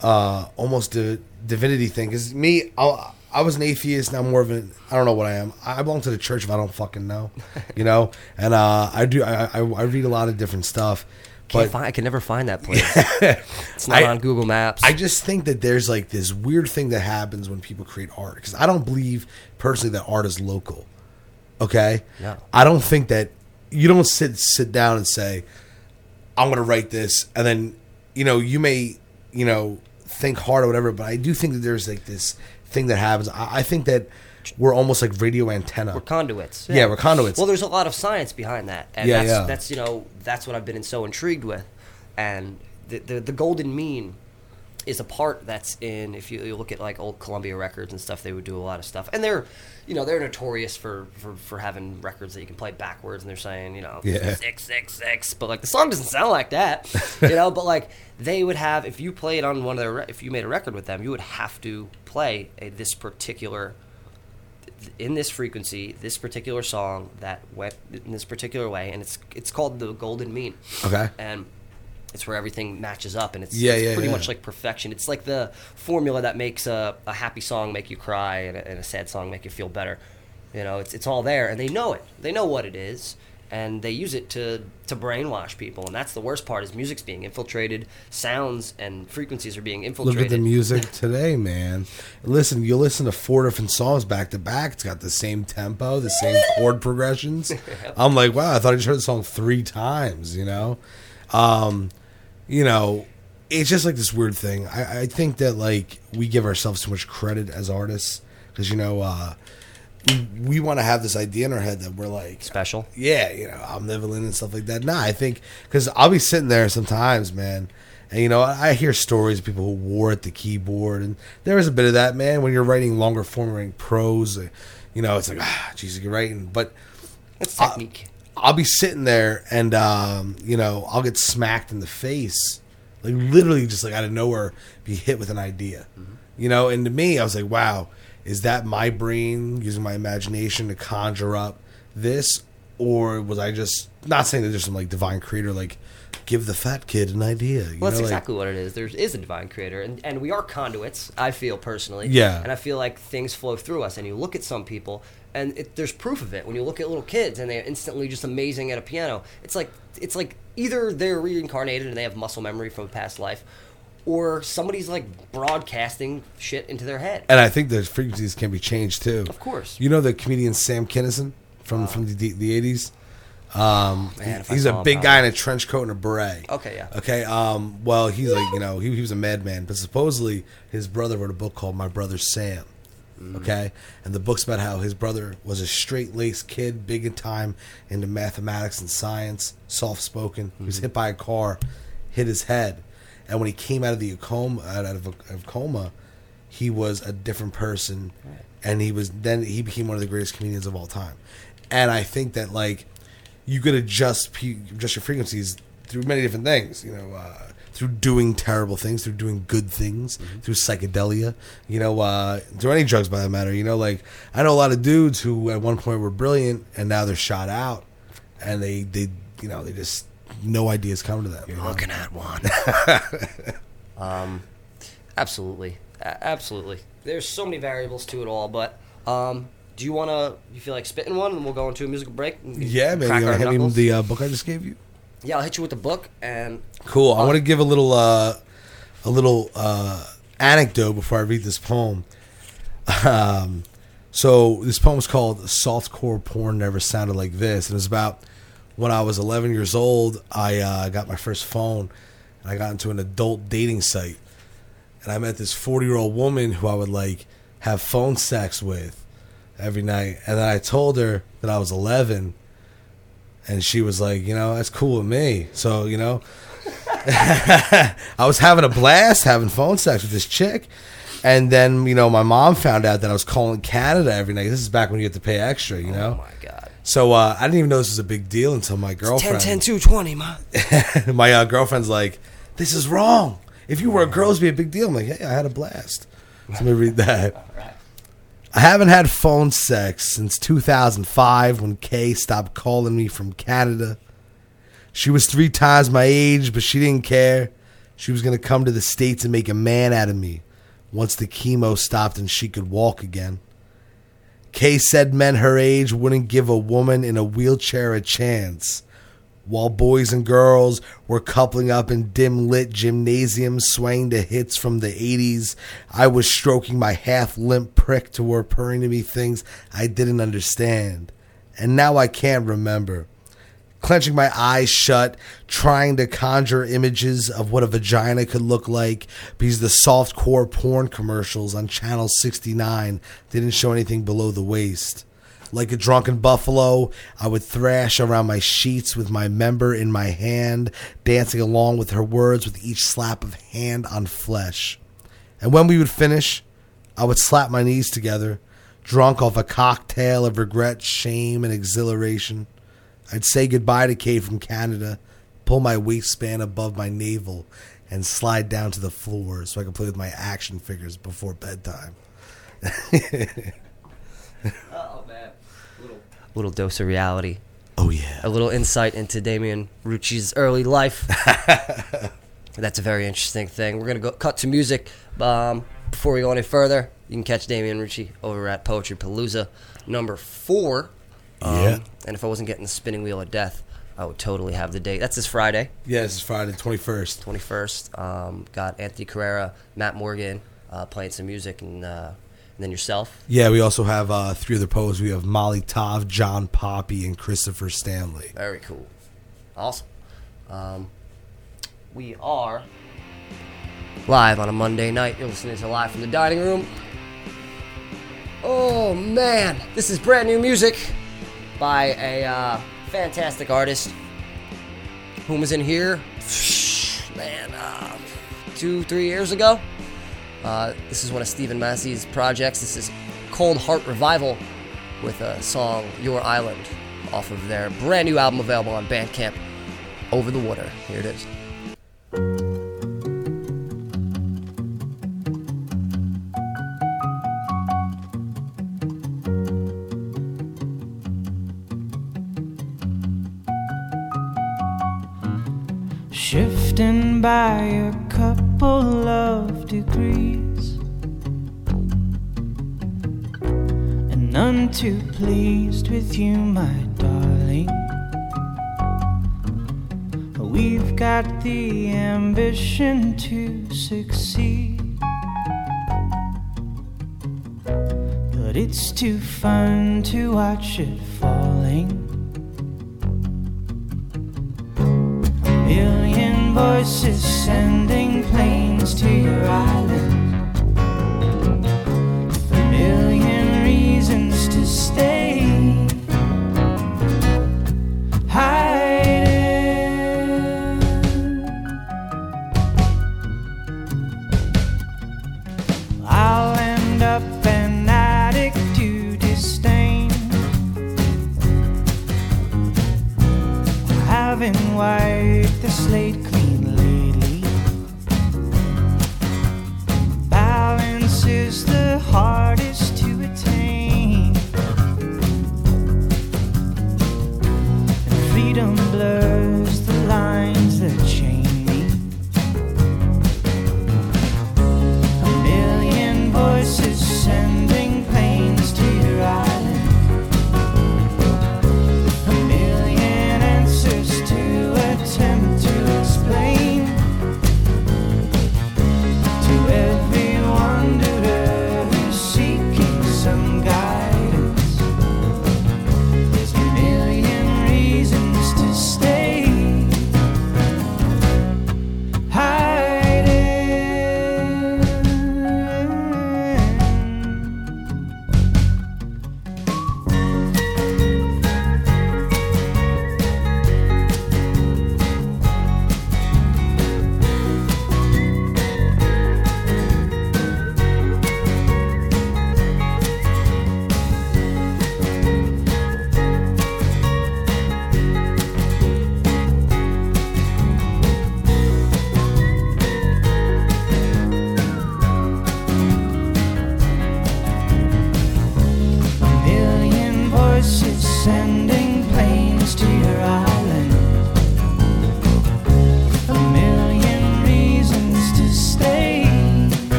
uh, almost di- divinity thing. Because me, I, I was an atheist. Now I'm more of an I don't know what I am. I belong to the church if I don't fucking know, *laughs* you know. And uh, I do. I, I, I read a lot of different stuff. Can't But find, I can never find that *laughs* place. it's not I- on Google Maps. I just think that there's like this weird thing that happens when people create art because I don't believe personally that art is local. Okay, No. I don't think that you don't sit sit down and say, "I'm going to write this," and then you know you may you know think hard or whatever, but I do think that there's like this thing that happens. I, I think that we're almost like radio antenna. We're conduits. Yeah, we're conduits. Well, there's a lot of science behind that, and Yeah, that's, yeah. that's you know that's what I've been so intrigued with, and the the, the golden mean is a part that's in if you, you look at like old Columbia records and stuff, they would do a lot of stuff, and they're you know they're notorious for for, for having records that you can play backwards, and they're saying you know Yeah. six six six, but like the song doesn't sound like that, *laughs* you know, but like they would have if you played on one of their if you made a record with them, you would have to play a, this particular in this frequency, this particular song that went in this particular way, and it's it's called the golden mean. Okay. And it's where everything matches up, and it's, Yeah, it's yeah, pretty yeah. much like perfection. It's like the formula that makes a, a happy song make you cry and a, and a sad song make you feel better. You know, it's it's all there, and they know it. They know what it is, and they use it to to brainwash people. And that's the worst part: is music's being infiltrated, sounds and frequencies are being infiltrated. Look at the music *laughs* today, man. Listen, you listen to four different songs back to back. It's got the same tempo, the same chord progressions. *laughs* I'm like, wow, I thought I just heard the song three times. You know, um, you know, it's just like this weird thing. I, I think that like we give ourselves too much credit as artists because you know uh, we we want to have this idea in our head that we're like Special. yeah, you know, omnivalent and stuff like that. Nah, I think because I'll be sitting there sometimes, man, and you know, I hear stories of people who war at the keyboard, and there is a bit of that, man. When you're writing longer form, writing prose, you know, it's like ah, Jesus, you're writing, but It's technique. I'll be sitting there, and um, you know, I'll get smacked in the face, like literally, just like out of nowhere, be hit with an idea, you know. And to me, I was like, wow, is that my brain using my imagination to conjure up this, or was I just not saying that there's some like divine creator like give the fat kid an idea? You Well, that's know, like- exactly what it is. There is a divine creator, and, and we are conduits. I feel personally, Yeah. and I feel like things flow through us. And you look at some people, and it, there's proof of it. When you look at little kids, and they're instantly just amazing at a piano, it's like it's like either they're reincarnated and they have muscle memory from a past life, or somebody's like broadcasting shit into their head. and I think the frequencies can be changed too. Of course. You know the comedian Sam Kinison from from the the eighties. Um, Man, he's a big guy in a trench coat and a beret. Okay, yeah. Okay. Um. Well, he's like you know he, he was a madman, but supposedly his brother wrote a book called My Brother Sam. Mm. Okay, and the book's about how his brother was a straight laced kid, big in time into mathematics and science, soft spoken. He was Mm-hmm. hit by a car, hit his head, and when he came out of the coma, out of, of coma, he was a different person, and he was then he became one of the greatest comedians of all time. And I think that like you could adjust adjust your frequencies through many different things. You know, uh, through doing terrible things, through doing good things, through psychedelia. You know, uh, through any drugs, by that matter. You know, like I know a lot of dudes who at one point were brilliant and now they're shot out, and they they you know they just no ideas come to them. you know? Looking at one. *laughs* um, absolutely, A- absolutely. There's so many variables to it all, but um, do you want to? You feel like spitting one, and we'll go into a musical break? and Yeah, man. You want to hand me the uh, book I just gave you? Yeah, I'll hit you with the book, and Cool. I want to give a little uh, a little uh, anecdote before I read this poem. Um, so this poem is called "Softcore Porn Never Sounded Like This," and it's about when I was 11 years old. I uh, got my first phone, and I got into an adult dating site, and I met this 40 year old woman who I would like have phone sex with every night, and then I told her that I was 11. And she was like, you know, that's cool with me. So, you know, *laughs* I was having a blast having phone sex with this chick. And then, you know, my mom found out that I was calling Canada every night. This is back when you had to pay extra, you know? oh my god, So uh, I didn't even know this was a big deal until my 10, girlfriend. 10, 2, 20, man. *laughs* my uh, girlfriend's like, this is wrong. If you were a girl, it'd be a big deal. I'm like, hey, I had a blast. So let me read that. I haven't had phone sex since 2005 when Kay stopped calling me from Canada. She was three times my age, but she didn't care. She was going to come to the States and make a man out of me once the chemo stopped and she could walk again. Kay said men her age wouldn't give a woman in a wheelchair a chance. While boys and girls were coupling up in dim lit gymnasiums swaying to hits from the 80s, I was stroking my half limp prick to her purring to me things I didn't understand. And now I can't remember. clenching my eyes shut, trying to conjure images of what a vagina could look like because the soft core porn commercials on channel 69 didn't show anything below the waist. Like a drunken buffalo, I would thrash around my sheets with my member in my hand, dancing along with her words with each slap of hand on flesh. And when we would finish, I would slap my knees together, drunk off a cocktail of regret, shame, and exhilaration. I'd say goodbye to Kay from Canada, pull my waistband above my navel, and slide down to the floor so I could play with my action figures before bedtime. *laughs* Little dose of reality, Oh, yeah. a little insight into Damian Rucci's early life. *laughs* That's a very interesting thing. We're gonna go cut to music. Um, before we go any further, you can catch Damian Rucci over at Poetry Palooza, number four. Um, Yeah. And if I wasn't getting the spinning wheel of death, I would totally have the date. That's this Friday, Yeah, this is Friday, 21st. 21st. Um, got Anthony Carrera, Matt Morgan uh, playing some music, and, uh, and then yourself. Yeah, we also have uh, three other poets. We have Molly Tov, John Poppy, and Christopher Stanley. Very cool. Awesome. Um, we are live on a Monday night. You're listening to Live from the Dining Room. Oh, man. This is brand new music by a uh, fantastic artist whom was in here, man, uh, two, three years ago. Uh, this is one of Stephen Massey's projects. This is Cold Heart Revival with a song Your Island off of their brand new album available on Bandcamp, Over the Water. Here it is. Shifting by a couple of degrees, and none too pleased with you, my darling. We've got the ambition to succeed, but it's too fun to watch it falling. Voices sending planes to your island. A million reasons to stay. Hiding. I'll end up an addict to disdain. haven't wiped the slate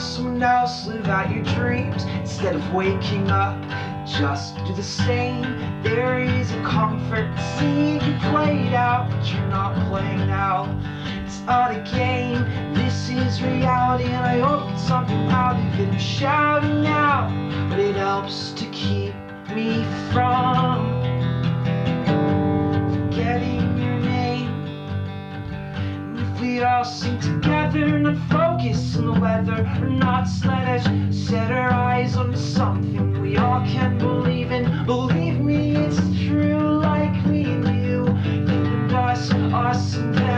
someone else live out your dreams instead of waking up just do the same. There is a comfort in seeing you played out, but you're not playing now. It's not a game, this is reality, and I hope it's something out of it. Shouting out, but it helps to keep me from we all sing together, not focus on the weather, or not let set our eyes on something we all can believe in. Believe me, it's true, like and you, you and us, us and them.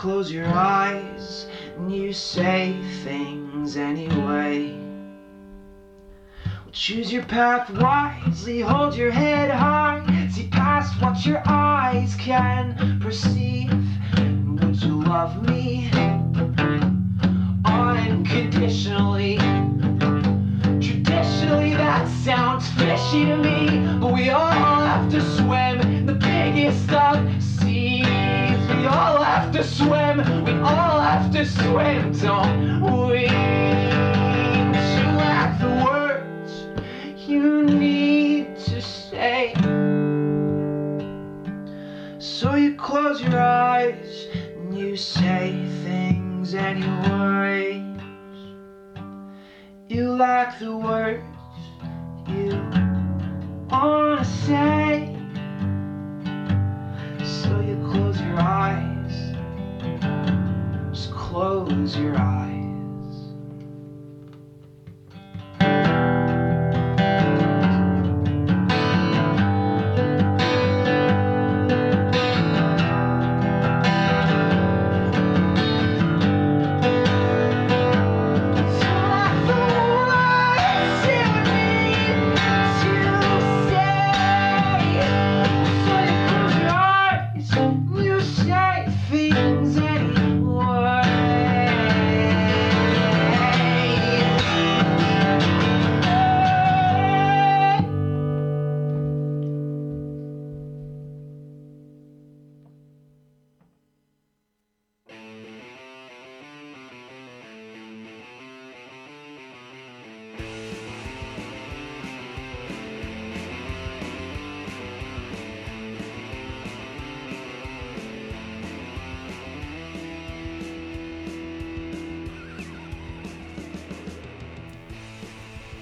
Close your eyes and you say things anyway. Well, choose your path wisely, hold your head high, see past what your eyes can perceive. And would you love me unconditionally? Traditionally, that sounds fishy to me, but we all have to swim the biggest of seas. We all have to swim, we all have to swim, don't we? You lack the words you need to say. So you close your eyes and you say things anyway. You lack the words you wanna say. So you close your eyes. Just close your eyes.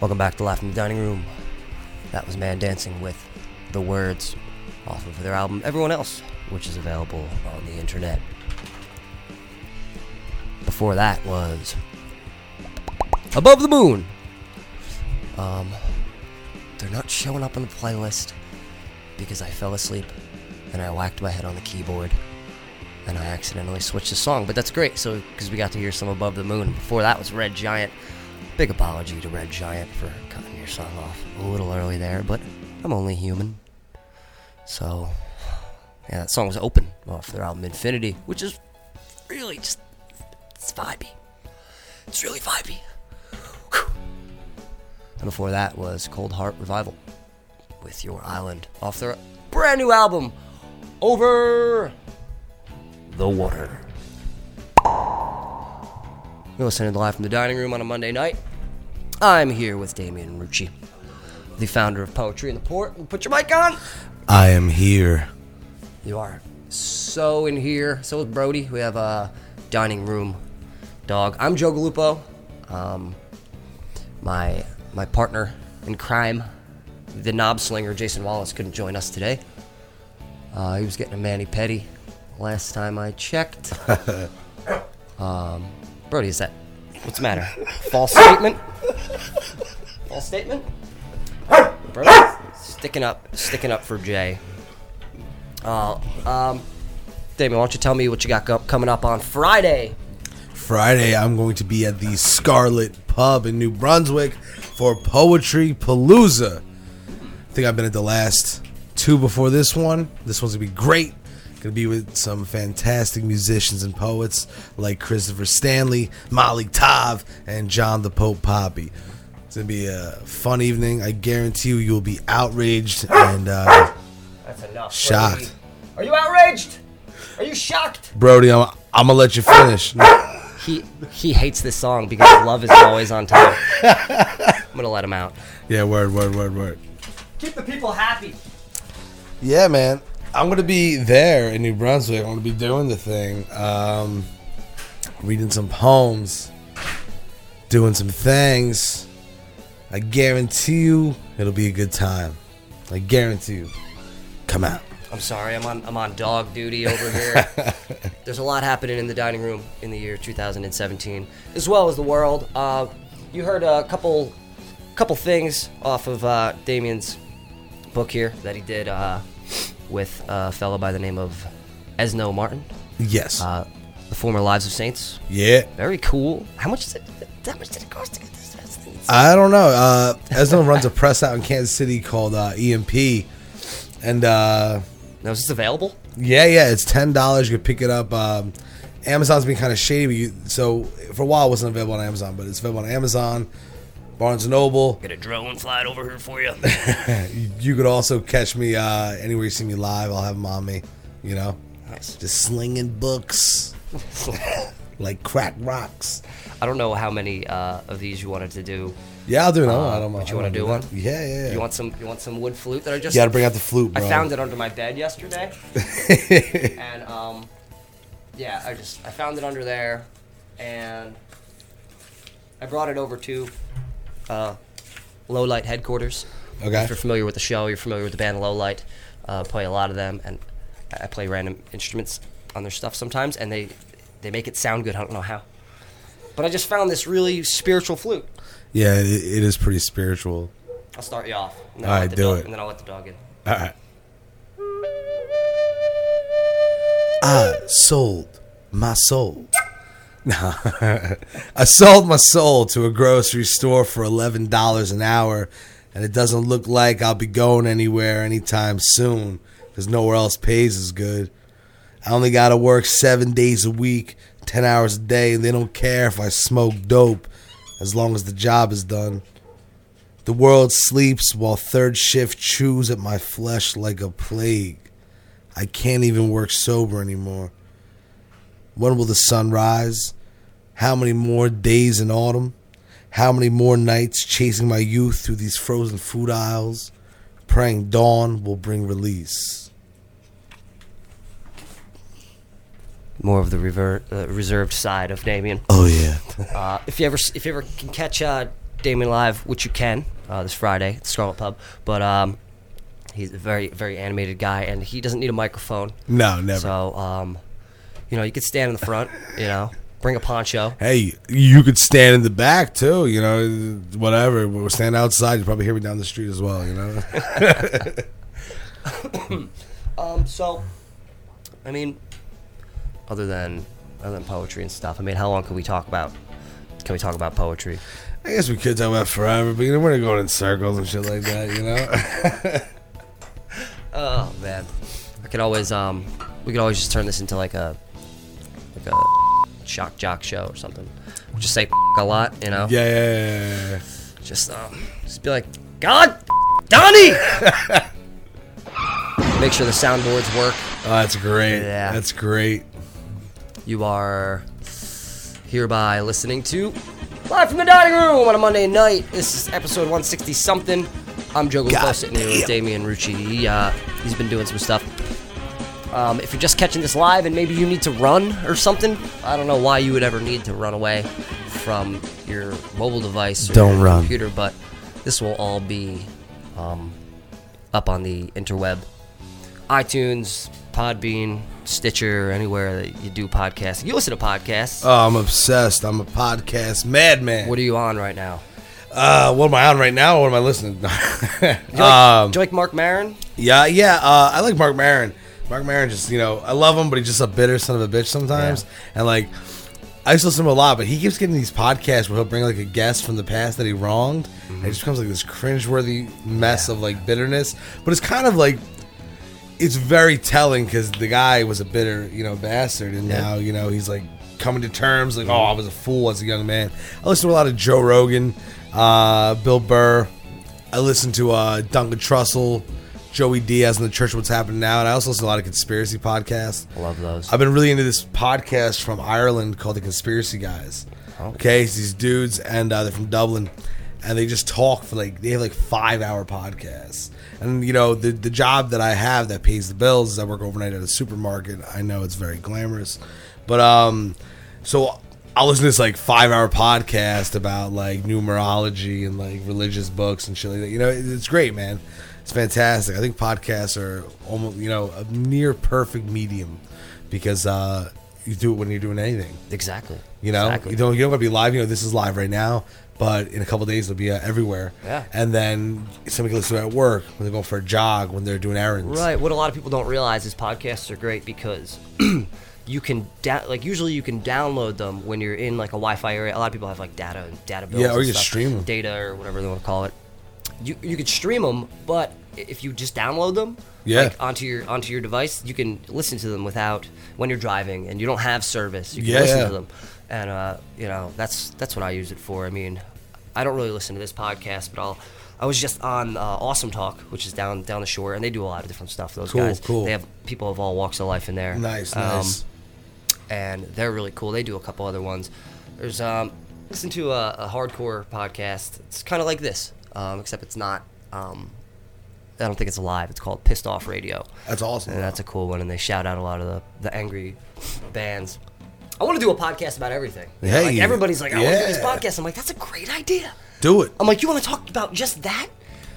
Welcome back to Laugh in the Dining Room. That was Man Dancing with the words off of their album Everyone Else, which is available on the internet. Before that was Above the Moon. Um, they're not showing up on the playlist because I fell asleep and I whacked my head on the keyboard and I accidentally switched the song. But that's great, so because we got to hear some Above the Moon. Before that was Red Giant. Big apology to Red Giant for cutting your song off a little early there, but I'm only human. So, yeah, that song was open off their album Infinity, which is really just, it's vibey. It's really vibey. And before that was Cold Heart Revival with Your Island off their brand new album, Over the Water. You're listening to Live from the Dining Room on a Monday night. I'm here with Damian Rucci, the founder of Poetry in the Port. Put your mic on. I am here. You are so in here. So is Brody. We have a dining room dog. I'm Joe Galupo. Um, my my partner in crime, the knob slinger Jason Wallace, couldn't join us today. Uh, he was getting a mani pedi last time I checked. *laughs* um, Brody, is that what's the matter? *laughs* False statement? False statement? Brody? sticking up, sticking up for Jay. Uh, um, Damian, why don't you tell me what you got go- coming up on Friday? Friday, I'm going to be at the Scarlet Pub in New Brunswick for Poetry Palooza. I think I've been at the last two before this one. This one's gonna be great. Gonna be with some fantastic musicians and poets like Christopher Stanley, Molly Tav, and John the Pope Poppy. It's gonna be a fun evening. I guarantee you, you'll be outraged and uh, That's enough. Shocked. Are you outraged? Are you shocked? Brody. I'm, I'm gonna let you finish. *laughs* He he hates this song because love is always on time. I'm gonna let him out. Yeah, word, word, word, word. Keep the people happy. Yeah, man. I'm gonna be there in New Brunswick. I'm gonna be doing the thing, um, reading some poems, doing some things. I guarantee you, it'll be a good time. I guarantee you. Come out. I'm sorry, I'm on I'm on dog duty over *laughs* here. There's a lot happening in the dining room in the year 2017, as well as the world. Uh, you heard a couple couple things off of uh, Damian's book here that he did uh, with a fellow by the name of Esno Martin, Yes. uh, the former Lives of Saints. yeah. Very cool. How much did it, how much did it cost to get this? I don't know. Uh, Esno *laughs* runs a press out in Kansas City called uh, EMP, and uh, Now is this available? Yeah, yeah, it's ten dollars. You can pick it up. Um, Amazon's been kind of shady, you, so for a while it wasn't available on Amazon, but it's available on Amazon, Barnes and Noble. Get a drone fly it over here for you. You, *laughs* you could also catch me uh, anywhere you see me live. I'll have them on me. You know, nice. just slinging books *laughs* like crack rocks. I don't know how many uh, of these you wanted to do. Yeah, I'll do it. Uh, I don't know. but you wanna do one? Yeah, yeah. yeah. You want some? You want some wood flute that I just? You gotta bring out the flute, I found it under my bed yesterday, *laughs* and um, yeah, I just I found it under there, and I brought it over to uh, Low Light headquarters. Okay. If you're familiar with the show, you're familiar with the band Low Light. Uh, play a lot of them, and I play random instruments on their stuff sometimes, and they they make it sound good. I don't know how, but I just found this really spiritual flute. Yeah, it, it is pretty spiritual. I'll start you off. And then All I'll right, do dog, it. And then I'll let the dog in. All right. I sold my soul. *laughs* I sold my soul to a grocery store for eleven dollars an hour, and it doesn't look like I'll be going anywhere anytime soon because nowhere else pays as good. I only got to work seven days a week, ten hours a day, and they don't care if I smoke dope as long as the job is done. The world sleeps while third shift chews at my flesh like a plague. I can't even work sober anymore. When will the sun rise? How many more days in autumn? How many more nights chasing my youth through these frozen food aisles? Praying dawn will bring release. More of the rever- uh, reserved side of Damian. Oh yeah. *laughs* Uh, if you ever if you ever can catch uh, Damian live, which you can uh, this Friday at the Scarlet Pub, but um, he's a very very animated guy, and he doesn't need a microphone. No, never. So um, you know, you could stand in the front. You know, bring a poncho. hey, you could stand in the back too, you know, whatever. We'll stand outside. You probably hear me down the street as well, you know. *laughs* Um, so, I mean, other than other than poetry and stuff, I mean, how long can we talk about? Can we talk about poetry? I guess we could talk about forever, but you know, we're going in circles and shit like that, you know. *laughs* Oh man, I could always um, we could always just turn this into like a like a shock jock show or something. Just say *laughs* a lot, you know. yeah, yeah, yeah, yeah. Just um, just be like, God, *laughs* Donnie. *laughs* Make sure the soundboards work. Oh, that's great. Yeah. That's great. You are hereby listening to Live from the Dining Room on a Monday night. This is episode 160 something. I'm Joe God sitting here with. Damian Rucci. He, uh, he's been doing some stuff. Um, if you're just catching this live and maybe you need to run or something, I don't know why you would ever need to run away from your mobile device or Don't your run. computer, but this will all be um, up on the interweb iTunes, Podbean, Stitcher, anywhere that you do podcasts. You listen to podcasts. Oh, I'm obsessed. I'm a podcast madman. what are you on right now? Uh, what am I on right now? Or what am I listening? Do *laughs* you like, um, do you like Marc Maron? yeah, yeah. Uh, I like Marc Maron. Marc Maron just, you know, I love him, but he's just a bitter son of a bitch sometimes. And like, I used to listen to him a lot, but he keeps getting these podcasts where he'll bring like a guest from the past that he wronged, and it just becomes like this cringeworthy mess of like bitterness. But it's kind of like, it's very telling because the guy was a bitter, you know, bastard, and now you know he's like coming to terms, like, oh, I was a fool as a young man. I listen to a lot of Joe Rogan, uh, Bill Burr. I listen to uh, Duncan Trussell, Joey Diaz, and the Church What's Happening Now, and I also listen to a lot of conspiracy podcasts. I love those. I've been really into this podcast from Ireland called the Conspiracy Guys. Okay, it's these dudes, and uh, they're from Dublin, and they just talk for like they have like five hour podcasts. And you know the the job that I have that pays the bills is I work overnight at a supermarket. I know it's very glamorous, but um, so I'll listen to this like five hour podcast about like numerology and like religious books and shit like that. You know, it's great, man. It's fantastic. I think podcasts are almost you know a near perfect medium because uh, you do it when you're doing anything. exactly. You know, Exactly. you don't you don't gotta be live. You know, this is live right now, but in a couple days it'll be uh, everywhere. Yeah. And then somebody can listen to it at work when they're going for a jog, when they're doing errands. Right. What a lot of people don't realize is podcasts are great because *clears throat* you can da- like usually you can download them when you're in like a Wi-Fi area. A lot of people have like data data bills. Yeah, or you stream 'em. data or whatever they want to call it. You you could stream them, but if you just download them, Yeah. like onto your onto your device, you can listen to them without when you're driving and you don't have service. You can Yeah, listen to them, and uh, you know that's that's what I use it for. I mean, I don't really listen to this podcast, but I'll. I was just on uh, Awesome Talk, which is down down the shore, and they do a lot of different stuff. Those Cool, guys, cool. they have people of all walks of life in there. Nice, Um, nice. and they're really cool. They do a couple other ones. There's um, listen to a, a hardcore podcast. It's kind of like this, um, except it's not. Um, I don't think it's live. It's called Pissed Off Radio, That's awesome. and that's a cool one. And they shout out a lot of the, the angry bands. I want to do a podcast about everything. You know, Hey, like everybody's like, I want to do this podcast. I'm like, that's a great idea. Do it. I'm like, you want to talk about just that?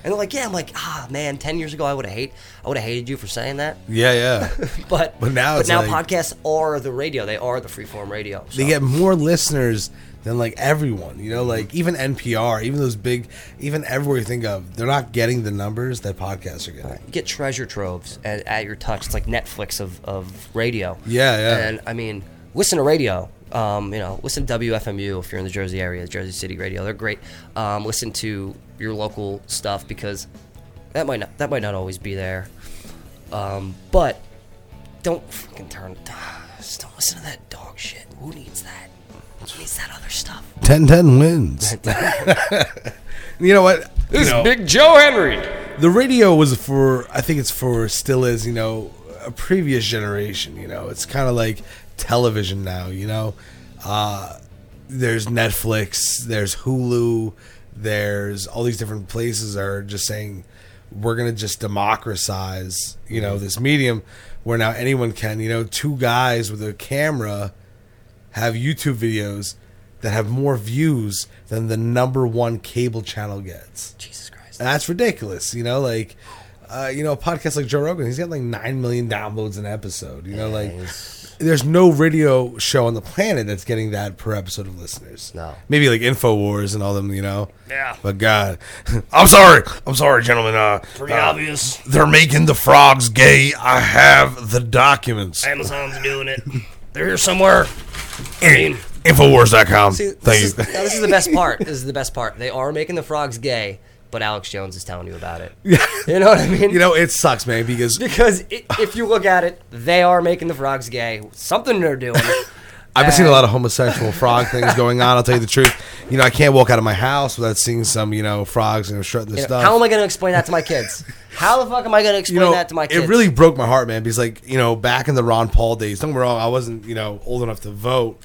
And they're like, yeah. I'm like, ah, man. Ten years ago, I would have hate, I would have hated you for saying that. Yeah, yeah. *laughs* But But now it's now like- podcasts are the radio. They are the freeform radio. they get more listeners than like everyone. You know, like even NPR, even those big, even everywhere you think of, they're not getting the numbers that podcasts are getting. you get treasure troves at, at your touch. It's like Netflix of, of radio. Yeah, yeah. And I mean, listen to radio. Um, you know, listen to WFMU if you're in the Jersey area, Jersey City Radio. They're great. Um, listen to your local stuff because that might not that might not always be there. Um, but don't fucking turn. *sighs* Just don't listen to that dog shit. Who needs that? Who needs that other stuff? 10-10 wins. *laughs* you know what? You know, Big Joe Henry. the radio was for i think it's for still is you know a previous generation you know it's kind of like television now you know uh there's netflix there's hulu there's all these different places are just saying we're gonna just democratize you know this medium where now anyone can you know two guys with a camera have youtube videos that have more views than the number one cable channel gets Jesus Christ. and that's ridiculous, you know. Like, uh, you know, a podcast like Joe Rogan, he's got like nine million downloads an episode. You know, like, there's no radio show on the planet that's getting that per episode of listeners. No. maybe like Infowars and all them, you know. Yeah. But God, *laughs* I'm sorry, I'm sorry, gentlemen. Uh, Pretty uh, obvious. They're making the frogs gay. I have the documents. Amazon's doing it. *laughs* They're here somewhere. I Infowars.com. See, Thank this you. Is, now, this is the best *laughs* part. This is the best part. They are making the frogs gay, but Alex Jones is telling you about it. You know what I mean? you know, it sucks, man, because because i if you look at it, they are making the frogs gay. Something they're doing. *laughs* I've been seeing a lot of homosexual frog things going on. I'll tell you the truth. You know, I can't walk out of my house without seeing some, you know, frogs and you know, strutting their You know, stuff. how am I going to explain that to my kids? How the fuck am I going to explain you know, that to my kids? it really broke my heart, man. Because like, you know, back in the Ron Paul days, don't get me wrong, I wasn't, you know, old enough to vote,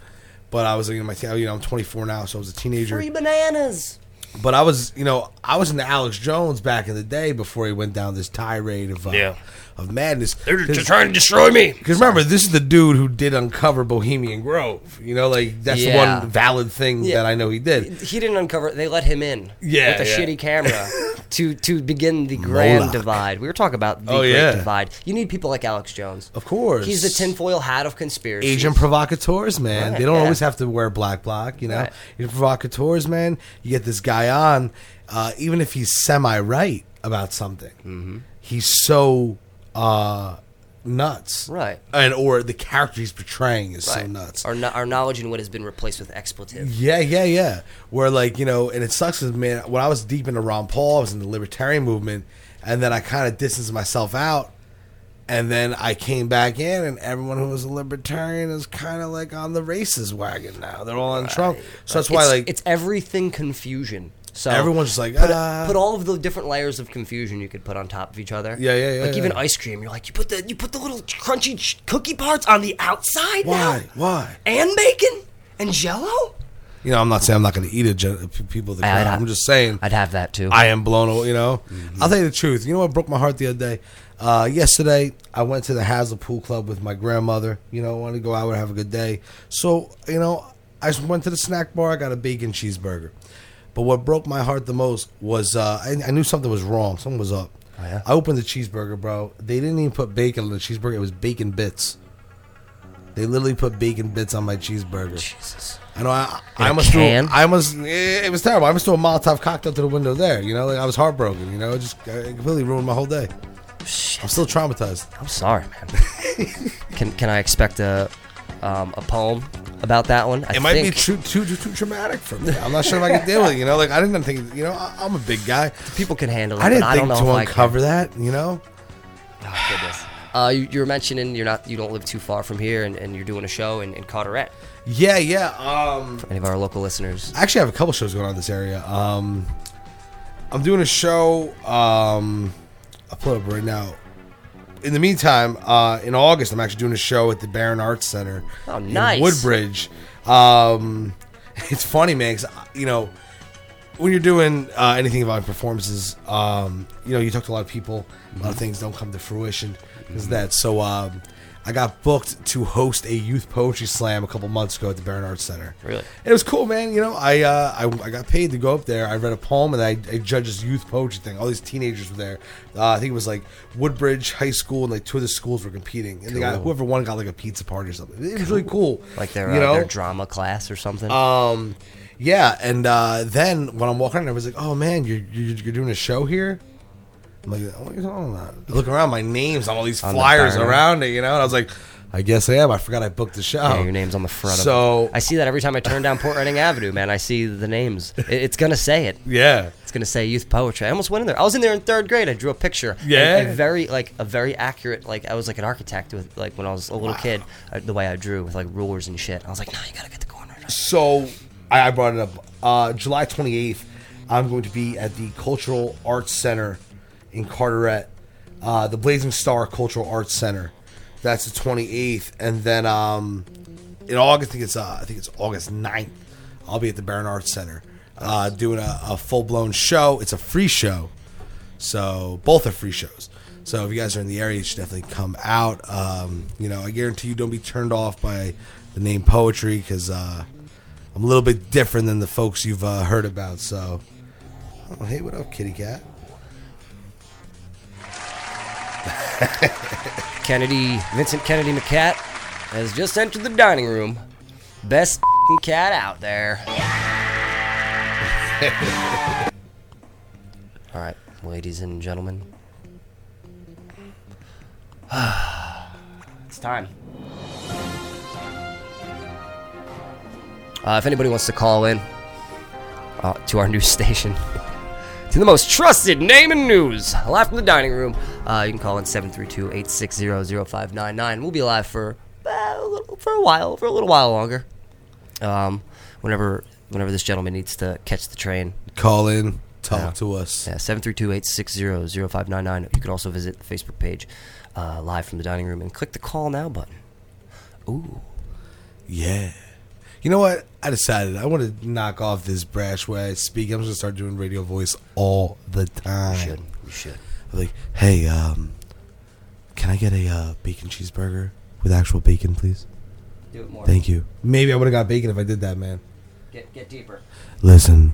but I was, you know, my, you know, I'm 24 now, so I was a teenager. free bananas. But I was, you know, I was into Alex Jones back in the day before he went down this tirade of, uh, Yeah. Of madness. They're just trying to destroy me. Because remember, this is the dude who did uncover Bohemian Grove. You know, like that's Yeah. the one valid thing Yeah. that I know he did. He didn't uncover. They let him in. Yeah, with a yeah. shitty camera. *laughs* to to begin the grand Moloch. divide. We were talking about the Oh, great yeah. divide. You need people like Alex Jones. Of course. He's the tinfoil hat of conspiracy. Agent provocateurs, man. Right, they don't yeah. always have to wear black bloc, you know. Right. Agent provocateurs, man. You get this guy on, uh, even if he's semi right about something, Mm-hmm. he's so uh, nuts, Right. And or the character he's portraying is so nuts. Our, our knowledge in what has been replaced with expletive. Yeah, yeah, yeah. Where like you know, and it sucks because man, when I was deep into Ron Paul, I was in the libertarian movement, and then I kind of distanced myself out, and then I came back in, and everyone who was a libertarian is kind of like on the racist wagon now. They're all on Trump, so that's why it's, like it's everything confusion. So Everyone's just like, put, ah. put all of the different layers of confusion you could put on top of each other. Yeah, yeah, yeah, Like even yeah. ice cream, you're like you put the you put the little crunchy ch- cookie parts on the outside. why, now? why? And bacon and Jello. You know, I'm not saying I'm not going to eat it, people. I'd I'm just saying I'd have that too. I am blown away. You know, I'll tell you the truth. You know what broke my heart the other day? Uh, yesterday, I went to the Hazel Pool Club with my grandmother. You know, I wanted to go out and have a good day. So, you know, I just went to the snack bar. I got a bacon cheeseburger. But what broke my heart the most was uh, I, I knew something was wrong. Something was up. Oh, yeah? I opened the cheeseburger, bro. They didn't even put bacon on the cheeseburger. It was bacon bits. They literally put bacon bits on my cheeseburger. Jesus. I know. I, I almost threw. I almost. It was terrible. I almost threw a Molotov cocktail to the window there. You know, like I was heartbroken. You know, it just it completely ruined my whole day. I'm still traumatized. I'm sorry, man. *laughs* can can I expect a um, a poem about that one? I It might be too, too too too traumatic for me. I'm not sure if I can deal with it. You know, like I didn't think. You know, I, I'm a big guy. people can handle it. I didn't but I don't think know to uncover that. You know. *sighs* Oh, goodness. Uh, you, you were mentioning you're not you don't live too far from here, and, and you're doing a show in, in Carteret. Yeah, yeah. Um, Any of our local listeners? I actually have a couple shows going on in this area. Um, I'm doing a show. Um, I'll pull it up right now. In the meantime, uh, in August, I'm actually doing a show at the Barron Arts Center Oh, in. Woodbridge. Um, *laughs* it's funny, man, 'cause, you know, when you're doing uh, anything about performances, um, you know, you talk to a lot of people. A lot of things don't come to fruition because of that. So um, I got booked to host a youth poetry slam a couple months ago at the Barron Arts Center. Really? It was cool, man. You know, I uh, I, I got paid to go up there. I read a poem and I, I judged this youth poetry thing. All these teenagers were there. Uh, I think it was like Woodbridge High School and like two of the schools were competing. And they got whoever won got like a pizza party or something. It was really cool. Like their you uh, know their drama class or something? um, yeah, and uh, then when I'm walking around, I was like, "Oh man, you're you're, you're doing a show here." I'm like, "What are you talking about?" I look around, my name's on all these On the flyers banner. around it, you know. And I was like, "I guess I am. I forgot I booked the show." yeah, your name's on the front So- of it. I see that every time I turn down Port Reading Avenue, man. I see the names. It, it's gonna say it. Yeah, It's gonna say youth poetry. I almost went in there. I was in there in third grade. I drew a picture. Yeah. A, a very like a very accurate like I was like an architect with like when I was a little kid. uh, the way I drew with like rulers and shit. I was like, no, you gotta get the corner. So I, I brought it up. Uh, July 28th, I'm going to be at the Cultural Arts Center in Carteret, uh, the Blazing Star Cultural Arts Center. That's the 28th, and then um, in August, I think it's uh, I think it's August 9th. I'll be at the Barron Arts Center uh, doing a, a full blown show. It's a free show, so both are free shows. So if you guys are in the area, you should definitely come out. Um, you know, I guarantee you don't be turned off by the name poetry because uh, I'm a little bit different than the folks you've uh, heard about. So, oh, hey, what up, kitty cat? *laughs* Kennedy Vincent Kennedy McCat has just entered the dining room. Best cat out there. *laughs* All right, ladies and gentlemen. *sighs* it's time. Uh, if anybody wants to call in uh, to our new *laughs* station, to the most trusted name in news, live from the dining room, uh, you can call in 732-860-0599. We'll be live for uh, a little, for a while, for a little while longer. Um, whenever whenever this gentleman needs to catch the train. Call in, talk Yeah. to us. Yeah, 732-860-0599. You can also visit the Facebook page, uh, live from the dining room, and click the call now button. Ooh. Yeah. You know what? I decided I want to knock off this brash way I speak. I'm just gonna start doing radio voice all the time. You should. You should. I'm like, hey, um, can I get a uh, bacon cheeseburger with actual bacon, please? Do it more. Thank you. Maybe I would have got bacon if I did that, man. Get, get deeper. Listen,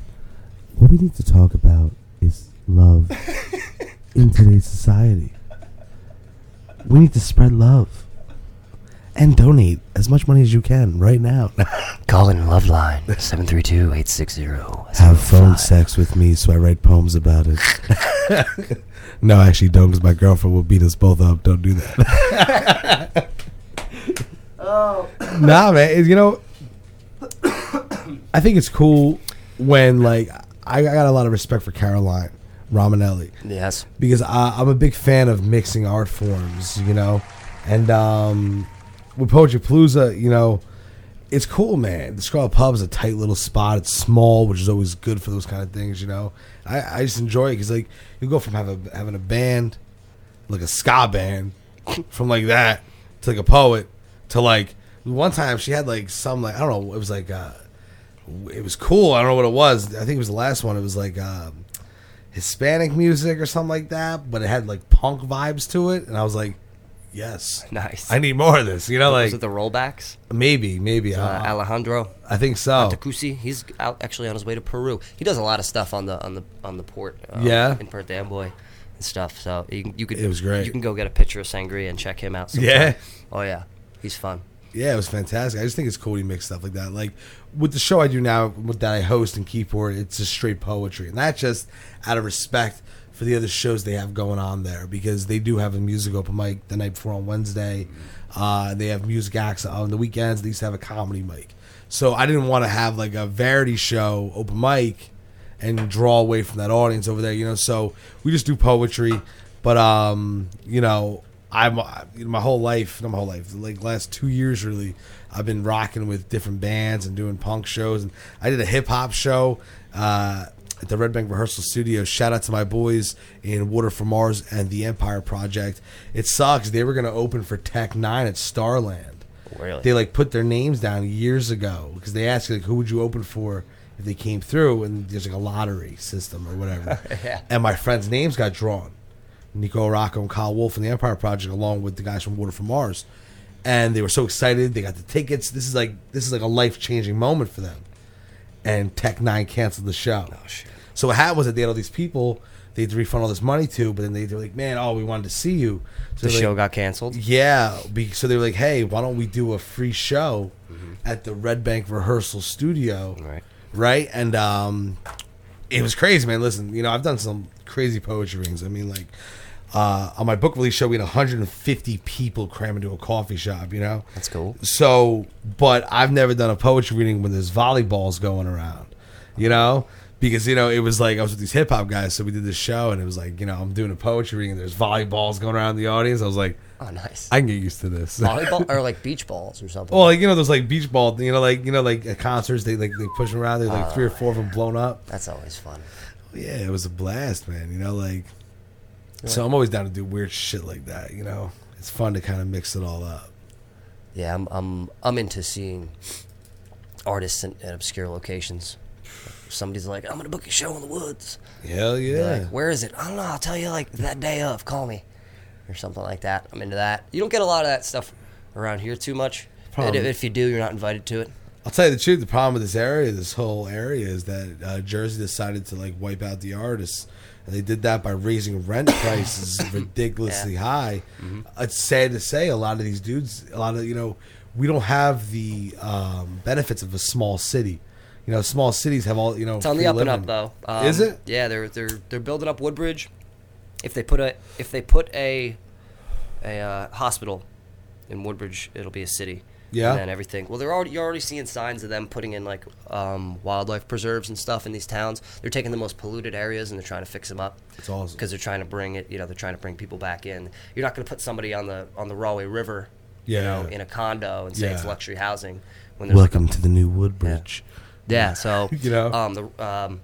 what we need to talk about is love *laughs* in today's society. We need to spread love and donate as much money as you can right now. *laughs* Call in Loveline 732 860 Have phone sex with me so I write poems about it. *laughs* no, actually, don't, because my girlfriend will beat us both up. Don't do that. *laughs* oh. Nah, man. it- You know, I think it's cool when, like, I, I got a lot of respect for Caroline Romanelli Yes. because I, I'm a big fan of mixing art forms, you know, and um, with Poetry you know, it's cool, man. The Scarlet Pub is a tight little spot. It's small, which is always good for those kind of things, you know. I, I just enjoy it because like you go from having having a band, like a ska band, *laughs* from like that to like a poet to like one time she had like some like I don't know it was like uh, it was cool. I don't know what it was. I think it was the last one. It was like um, Hispanic music or something like that, but it had like punk vibes to it, and I was like, yes, Nice. I need more of this. You know, Was like it the rollbacks? maybe, maybe. Uh, Uh, Alejandro I think so. Takusi, he's out actually on his way to Peru. He does a lot of stuff on the on the on the port. Um, Yeah? in Perth Amboy and stuff. So you can, you could It was great. You can go get a picture of Sangria and check him out. sometime. Yeah? Oh yeah, he's fun. Yeah, it was fantastic. I just think it's cool he mix stuff like that. Like with the show I do now, with that I host and keyboard, it's just straight poetry, and that's just out of respect for the other shows they have going on there because they do have a music open mic the night before on Wednesday. Uh, they have music acts on the weekends. They used to have a comedy mic, so I didn't want to have like a variety show open mic and draw away from that audience over there. You know, so we just do poetry, but um, you know. I'm uh, my whole life, not my whole life, like last two years really, I've been rocking with different bands and doing punk shows. And I did a hip hop show uh, at the Red Bank Rehearsal Studio. Shout out to my boys in Water for Mars and the Empire Project. It sucks. They were going to open for Tech N9ne at Starland. Really? They like put their names down years ago because they asked like who would you open for if they came through, and there's like a lottery system or whatever. *laughs* Yeah. And my friends' names got drawn. Nico Rocco and Kyle Wolf from the Empire Project, along with the guys from Water for Mars, and they were so excited. They got the tickets. This is like this is like a life changing moment for them. And Tech N9ne canceled the show. Oh shit. So what happened was that they had all these people they had to refund all this money to, but then they, they were like, "Man, oh, we wanted to see you." So The show like, got canceled. yeah, be, so they were like, "Hey, why don't we do a free show at the Red Bank Rehearsal Studio?" Right. right? And um, it was crazy, man. Listen, you know, I've done some crazy poetry readings. I mean, like uh, on my book release show, we had 150 people cram into a coffee shop. You know, That's cool. so, but I've never done a poetry reading when there's volleyballs going around, you know? Because, you know, it was like I was with these hip hop guys, so we did this show, and it was like, you know, I'm doing a poetry reading, and there's volleyballs going around the audience. I was like, Oh, nice. I can get used to this. *laughs* Volleyball or like beach balls or something. well, like, you know, those like beach ball, you know, like, you know, like at concerts, they like they push them around, they like three or ah, four of them blown up. That's always fun. Yeah, it was a blast, man. You know, like, so I'm always down to do weird shit like that, you know? It's fun to kind of mix it all up. Yeah, I'm I'm I'm into seeing artists in, at obscure locations. Somebody's like, I'm gonna book a show in the woods. Hell yeah. Like, where is it? I don't know. I'll tell you like that day of. Call me, or something like that. I'm into that. You don't get a lot of that stuff around here too much. And if you do, you're not invited to it. I'll tell you the truth. The problem with this area, this whole area, is that uh, Jersey decided to like wipe out the artists, and they did that by raising rent *coughs* prices ridiculously high. It's sad to say, a lot of these dudes, a lot of you know, we don't have the um, benefits of a small city. You know, small cities have all you know. It's on the free up and up though. Um, Is it? Yeah, they're they're they're building up Woodbridge. If they put a if they put a a uh, hospital in Woodbridge, it'll be a city. Yeah. And then everything. Well, they're already you're already seeing signs of them putting in like um, wildlife preserves and stuff in these towns. They're taking the most polluted areas and they're trying to fix them up. It's awesome. because they're trying to bring it. You know, they're trying to bring people back in. You're not going to put somebody on the on the Rahway River. You know, in a condo and say it's luxury housing. When there's like a- Welcome to the new Woodbridge. yeah, so *laughs* You know? um, the um,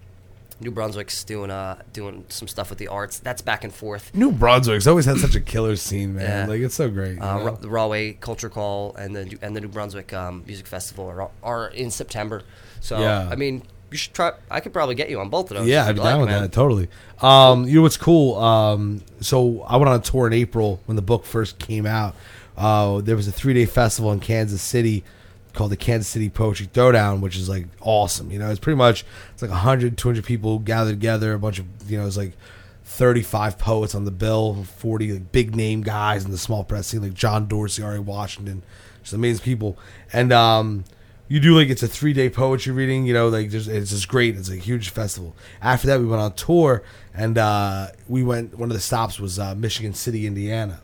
New Brunswick's doing uh doing some stuff with the arts. That's back and forth. New Brunswick's always had such a killer scene, man. Yeah. Like it's so great. Uh? Ra- the Rahway Culture Call and the and the New Brunswick um, Music Festival are, are in September. So Yeah. I mean, you should try. I could probably get you on both of those. Yeah, I'd be down like, with man. that totally. Um, you know what's cool? Um, so I went on a tour in April when the book first came out. Uh, there was a three day festival in Kansas City called the Kansas City Poetry Throwdown, which is like awesome. You know, it's pretty much it's like 100, 200 people gathered together, a bunch of you know, it's like 35 poets on the bill, 40 like, big name guys in the small press scene like John Dorsey, Ari Washington, just amazing people. And um, you do like it's a three day poetry reading. You know, like it's just great. It's a huge festival. After that, we went on tour, and uh, we went. One of the stops was uh, Michigan City, Indiana.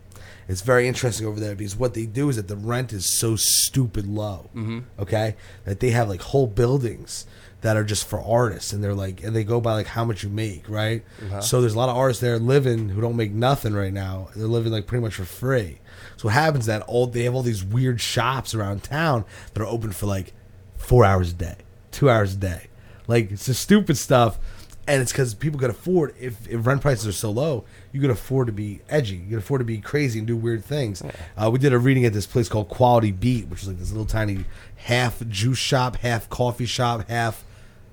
It's very interesting over there because what they do is that the rent is so stupid low. Mm-hmm. Okay, that they have like whole buildings that are just for artists, and they're like, and they go by like how much you make, right? So there's a lot of artists there living who don't make nothing right now. They're living like pretty much for free. So what happens is that all they have all these weird shops around town that are open for like four hours a day, two hours a day. Like it's just stupid stuff, and it's because people can afford. If, if rent prices are so low, you can afford to be edgy. You can afford to be crazy and do weird things. Uh, we did a reading at this place called Quality Beat, which is like this little tiny half juice shop, half coffee shop, half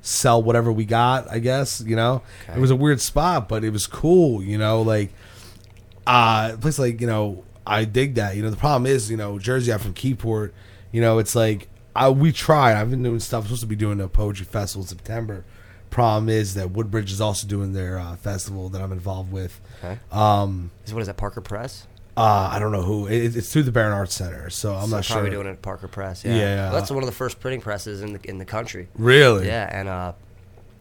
sell whatever we got. I guess you know it was a weird spot, but it was cool. You know, like uh, a place like you know, I dig that. You know, the problem is, you know, Jersey. I'm from Keyport. You know, it's like I we tried. I've been doing stuff. supposed to be doing a poetry festival in September. Problem is that Woodbridge is also doing their uh, festival that I'm involved with. Okay. Um, Is what is that? Parker Press. uh, I don't know who. It, it's through the Barron Arts Center, so I'm So not probably sure. doing it at Parker Press. Yeah, Yeah. Well, that's one of the first printing presses in the in the country. Really? Yeah, and uh,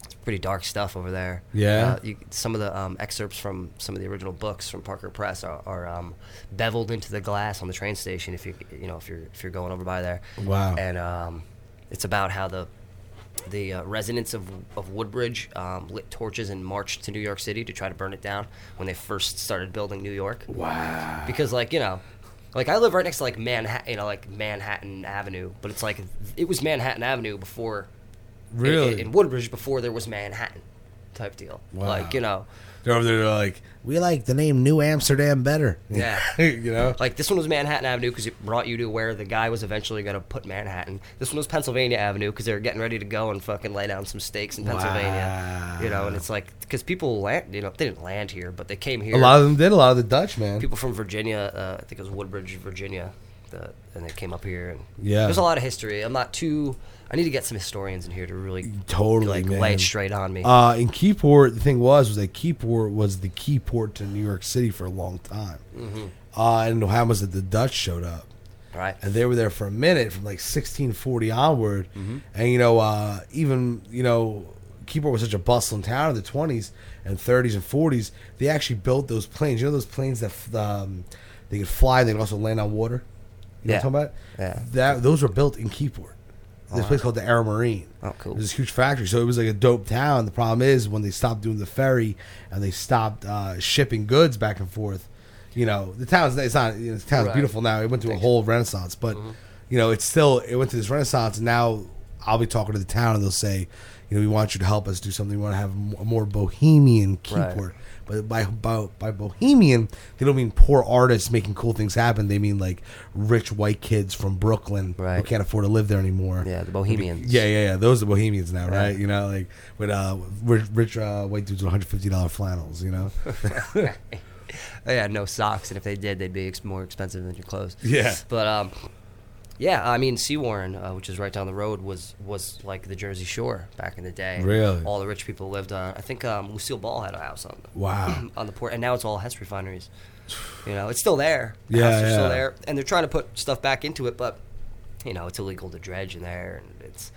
it's pretty dark stuff over there. Yeah? Uh, you, some of the um, excerpts from some of the original books from Parker Press are, are um, beveled into the glass on the train station. If you you know if you're if you're going over by there. Wow. And um, it's about how the the uh, residents of, of Woodbridge um, lit torches and marched to New York City to try to burn it down when they first started building New York. Wow. Because like you know, like I live right next to like Manhattan, you know, like Manhattan Avenue, but it's like it was Manhattan Avenue before. Really? In, in Woodbridge before there was Manhattan, type deal. Wow. Like you know, They're over there. They're like, we like the name New Amsterdam better. Yeah. *laughs* you know. like this one was Manhattan Avenue because it brought you to where the guy was eventually going to put Manhattan. This one was Pennsylvania Avenue because they were getting ready to go and fucking lay down some stakes in Pennsylvania. You know, and it's like because people land, you know, they didn't land here, but they came here. A lot of them did. A lot of the Dutch man. people from Virginia. Uh, I think it was Woodbridge, Virginia, the, and they came up here. And Yeah. there's a lot of history. I'm not too. I need to get some historians in here to really Totally, like man. lay it straight on me. Uh, in Keyport, the thing was was that Keyport was the key port to New York City for a long time. Mm-hmm. Uh, and how was it the Dutch showed up, right. and they were there for a minute from like 1640 onward. Mm-hmm. And you know, uh, even you know, Keyport was such a bustling town in the 20s and 30s and 40s. They actually built those planes. You know those planes that um, they could fly. They could also land on water. You know Yeah. what I'm talking about? Yeah. That those were built in Keyport. This place called the Aero Marine. Oh, cool. It was this huge factory, so it was like a dope town. The problem is when they stopped doing the ferry and they stopped uh, shipping goods back and forth. You know, the town's it's not you know, the town's Right. Mm-hmm. beautiful now. It went through a whole renaissance, but you know, it's still it went through this renaissance. And now I'll be talking to the town, and they'll say, you know, we want you to help us do something. We want to have a more bohemian Right. But by, by by bohemian, they don't mean poor artists making cool things happen. They mean like rich white kids from Brooklyn who can't afford to live there anymore. Yeah, the Bohemians. Yeah, yeah, yeah. Those are the Bohemians now, Yeah. right? You know, like with uh, rich, rich uh, white dudes with one hundred fifty dollar flannels. You know. *laughs* They had no socks, and if they did, they'd be ex- more expensive than your clothes. Yeah. But um, yeah, I mean, Sewaren, uh, which is right down the road, was was like the Jersey Shore back in the day. Really? All the rich people lived on. I think um, Lucille Ball had a house on Wow. *clears throat* on the port, and now it's all Hess refineries. You know, it's still there. The *sighs* Yeah, houses are yeah. still there, and they're trying to put stuff back into it, but you know, it's illegal to dredge in there, and it's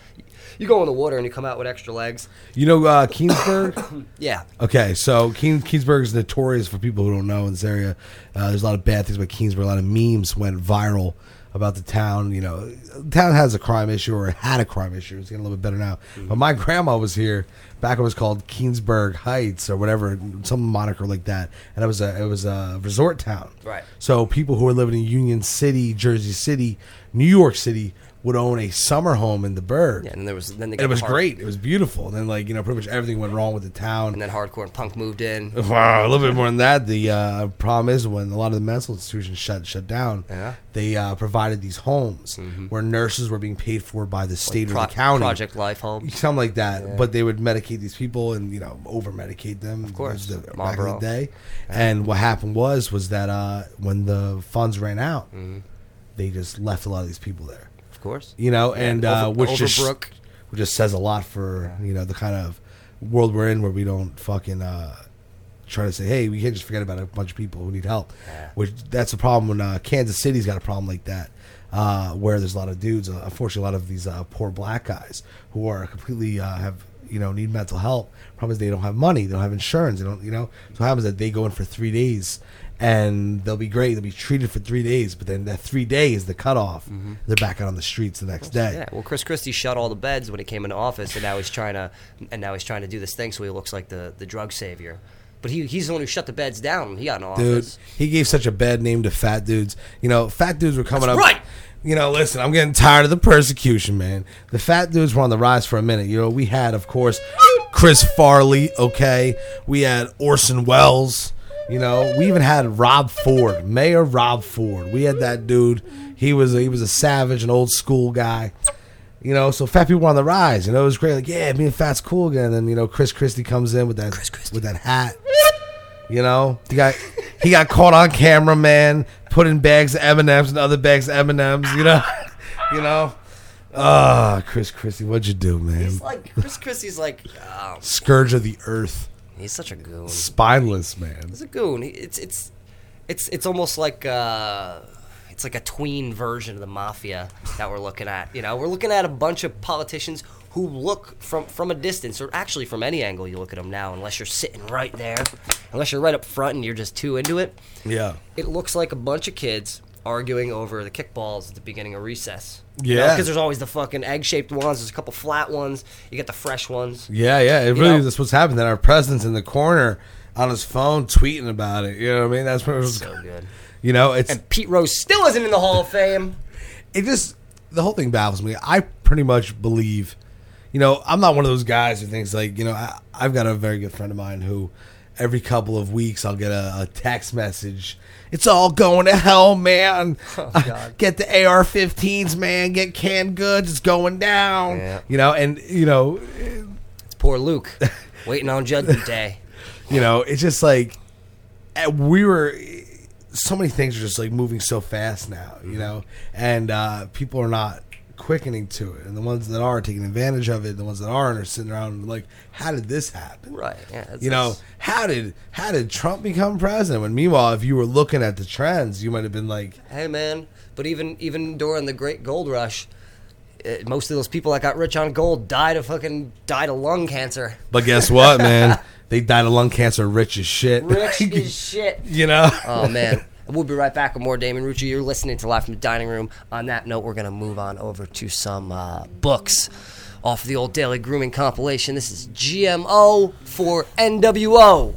you go in the water and you come out with extra legs. You know uh, Keansburg. *coughs* Yeah, okay, so Keen, Keansburg is notorious for people who don't know in this area. Uh, there's a lot of bad things about Keansburg. A lot of memes went viral about the town. You know, the town has a crime issue or had a crime issue. It's getting a little bit better now. Mm-hmm. But my grandma was here back. when It was called Keansburg Heights or whatever, some moniker like that, and it was a it was a resort town. Right. So people who were living in Union City, Jersey City, New York City would own a summer home in the Burg. yeah, and there was then they And got it was hard- great. It was beautiful. And then, like you know, pretty much everything went wrong with the town. and then hardcore and punk moved in. Wow, a little bit more than that. The uh, problem is when a lot of the mental institutions shut shut down, Yeah. Mm-hmm. they uh, provided these homes where nurses were being paid for by the state Pro- or the county, Project Life Home. something like that. But they would medicate these people and you know over medicate them. Of course. the, back in the day. And what happened was was that uh, when the funds ran out, Mm-hmm. they just left a lot of these people there. Course. You know, and uh, Over- which just Overbrook. which just says a lot for you know the kind of world we're in where we don't fucking uh, try to say, hey, we can't just forget about a bunch of people who need help. Which that's a problem when uh, Kansas City's got a problem like that. Uh, where there's a lot of dudes, uh, unfortunately, a lot of these uh, poor black guys who are completely uh, have you know need mental help. Problem is they don't have money, they don't have insurance, they don't you know. So what happens is that they go in for three days and they'll be great, they'll be treated for three days, but then that three days the cutoff, mm-hmm. they're back out on the streets the next day. Yeah, well, Chris Christie shut all the beds when he came into office, and now he's trying to, and now he's trying to do this thing so he looks like the, the drug savior. But he, he's the one who shut the beds down when he got in dude. office. He gave such a bad name to fat dudes. You know, fat dudes were coming That's up. right. You know, listen, I'm getting tired of the persecution, man. The fat dudes were on the rise for a minute. You know, we had, of course, Chris Farley. Okay, we had Orson Welles. You know, we even had Rob Ford, Mayor Rob Ford. We had that dude. He was a, he was a savage, an old school guy. You know, so fat people were on the rise. You know, it was great. Like, yeah, being fat's cool again. And then you know, Chris Christie comes in with that with that hat. You know, he got he got caught on camera, man, putting bags of M and M's and other bags of M and M's. You know, *laughs* you know. Ah, Chris Christie, what'd you do, man? He's like Chris Christie's like, oh, Scourge of the earth, he's such a goon. spineless man. He's a goon. It's it's it's it's almost like uh, it's like a tween version of the mafia that we're looking at. You know, we're looking at a bunch of politicians who look from from a distance, or actually from any angle you look at them now, unless you're sitting right there, unless you're right up front and you're just too into it. Yeah, It looks like a bunch of kids arguing over the kickballs at the beginning of recess. Yeah. because there's always the fucking egg-shaped ones. There's a couple flat ones. You get the fresh ones. yeah, yeah. It really know? that's what's happened. That our president's in the corner on his phone tweeting about it. You know what I mean? That's what it was. So *laughs* good. You know, it's And Pete Rose still isn't in the Hall of Fame. *laughs* it just the whole thing baffles me. I pretty much believe, you know, I'm not one of those guys who thinks like, you know, I, I've got a very good friend of mine who every couple of weeks I'll get a, a text message. It's all going to hell, man. *laughs* God. get the AR-15s, man. Get canned goods. It's going down. Yeah. You know, and you know, It's poor Luke *laughs* waiting on Judgment Day. you know, it's just like eh, we were. So many things are just like moving so fast now, you know, and uh, people are not quickening to it, and the ones that are taking advantage of it, the ones that aren't are sitting around like, how did this happen? Right. Yeah. You know, how did how did Trump become president? When meanwhile, if you were looking at the trends, you might have been like, Hey man, but even even during the Great Gold Rush, uh, most of those people that got rich on gold died of fucking died of lung cancer. but guess what, man? *laughs* They died of lung cancer, rich as shit. Rich *laughs* as shit. you know. Oh man. We'll be right back with more Damian Rucci. You're listening to Live from the Dining Room. On that note, we're going to move on over to some uh, books off the old Daily Grooming compilation. This is GMO for NWO.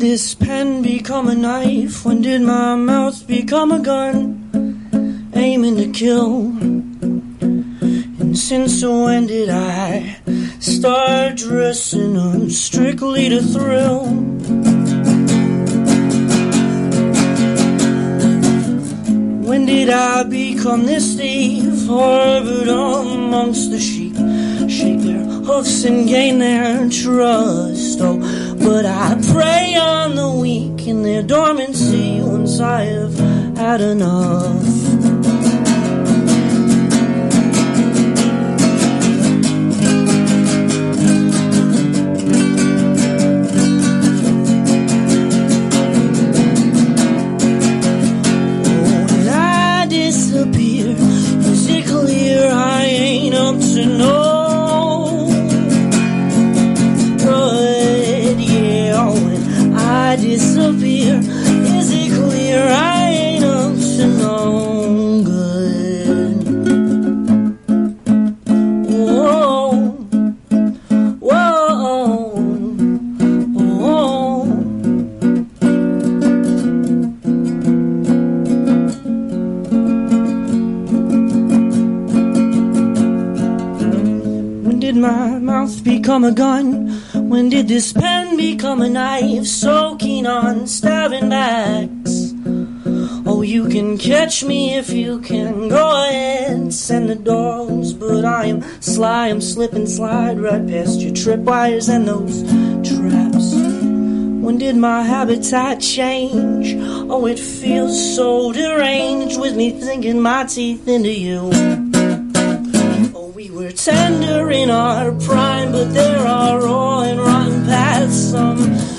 This pen become a knife? When did my mouth become a gun? Aiming to kill. And since when did I start dressing up strictly to thrill? When did I become this thief, harbored amongst the sheep? Shake their hoofs and gain their trust. Dormancy once I have had enough. Did this pen become a knife? So keen on stabbing backs. Oh, you can catch me if you can. Go ahead, send the dogs. But I am sly, I'm slip and slide right past your tripwires and those traps. When did my habitat change? Oh, it feels so deranged with me thinking my teeth into you. Tender in our prime, but there are raw and rotten paths some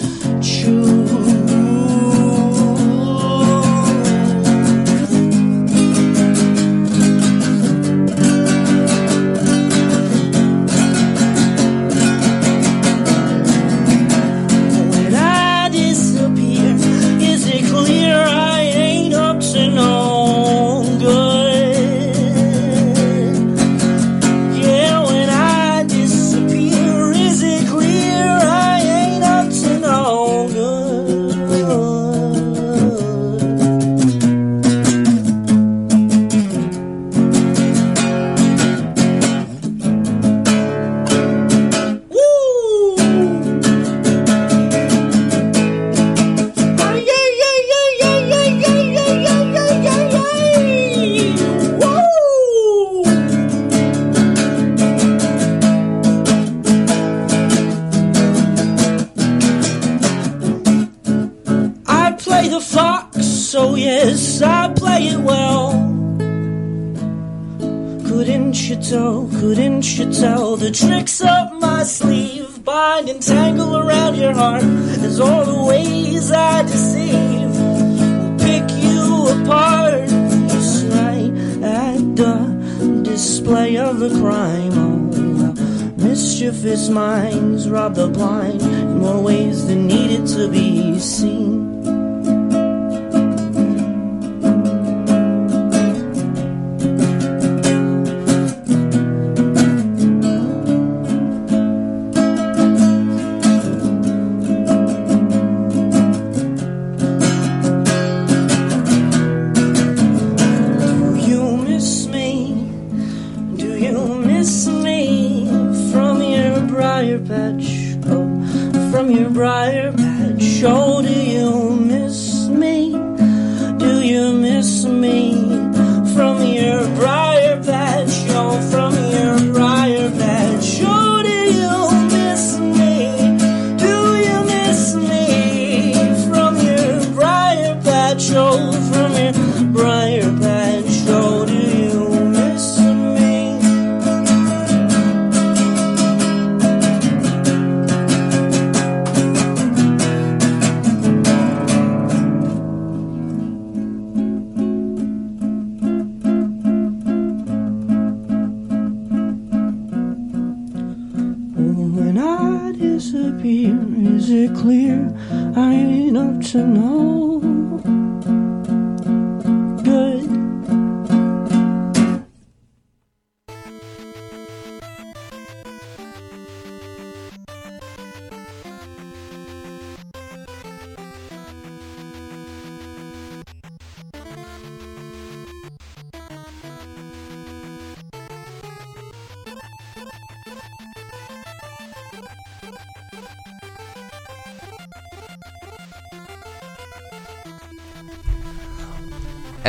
emotional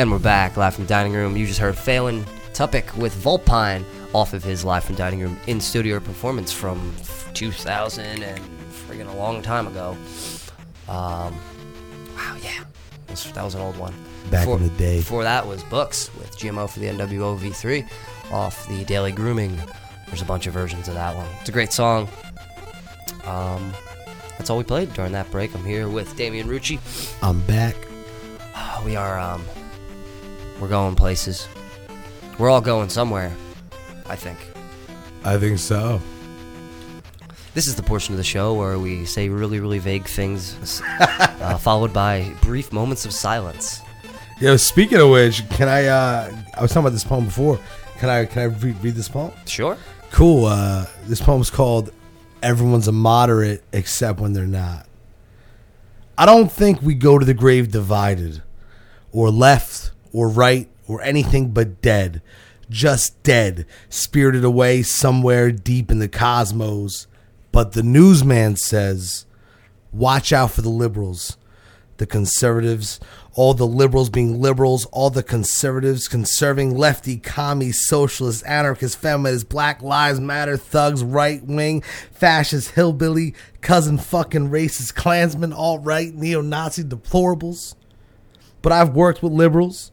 And we're back, live from the dining room. You just heard Phelan Tuppick with Volpine off of his live from dining room in studio performance from 2000 and friggin' a long time ago. Um, wow, yeah, that was, that was an old one. Back in the day. Before that was Books with GMO for the NWO V3 off the Daily Grooming. There's a bunch of versions of that one. It's a great song. Um, that's all we played during that break. I'm here with Damian Rucci. I'm back. We are um we're going places. We're all going somewhere, I think. I think so. This is the portion of the show where we say really, really vague things, *laughs* uh, followed by brief moments of silence. Yo, speaking of which, can I? uh I was talking about this poem before. Can I? Can I read, read this poem? Sure. Cool. Uh, this poem's called "Everyone's a Moderate Except When They're Not." I don't think we go to the grave divided, or left, or right, or anything but dead. Just dead, spirited away somewhere deep in the cosmos. But the newsman says, watch out for the liberals, the conservatives, all the liberals being liberals, all the conservatives conserving, lefty, commie, socialist, anarchist, feminist, black lives matter, thugs, right wing, fascist, hillbilly, cousin fucking racist, Klansmen, alt right, neo Nazi deplorables. But I've worked with liberals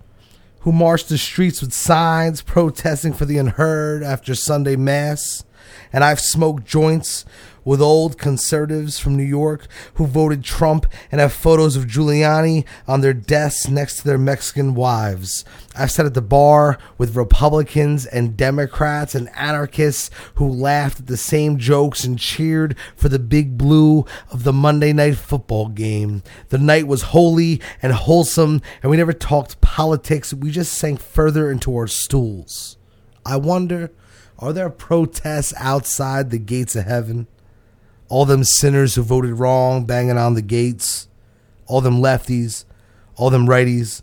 who marched the streets with signs protesting for the unheard after Sunday Mass. And I've smoked joints with old conservatives from New York who voted Trump and have photos of Giuliani on their desks next to their Mexican wives. I've sat at the bar with Republicans and Democrats and anarchists who laughed at the same jokes and cheered for the big blue of the Monday night football game. The night was holy and wholesome, and we never talked politics. We just sank further into our stools. I wonder, are there protests outside the gates of heaven? All them sinners who voted wrong banging on the gates, all them lefties, all them righties,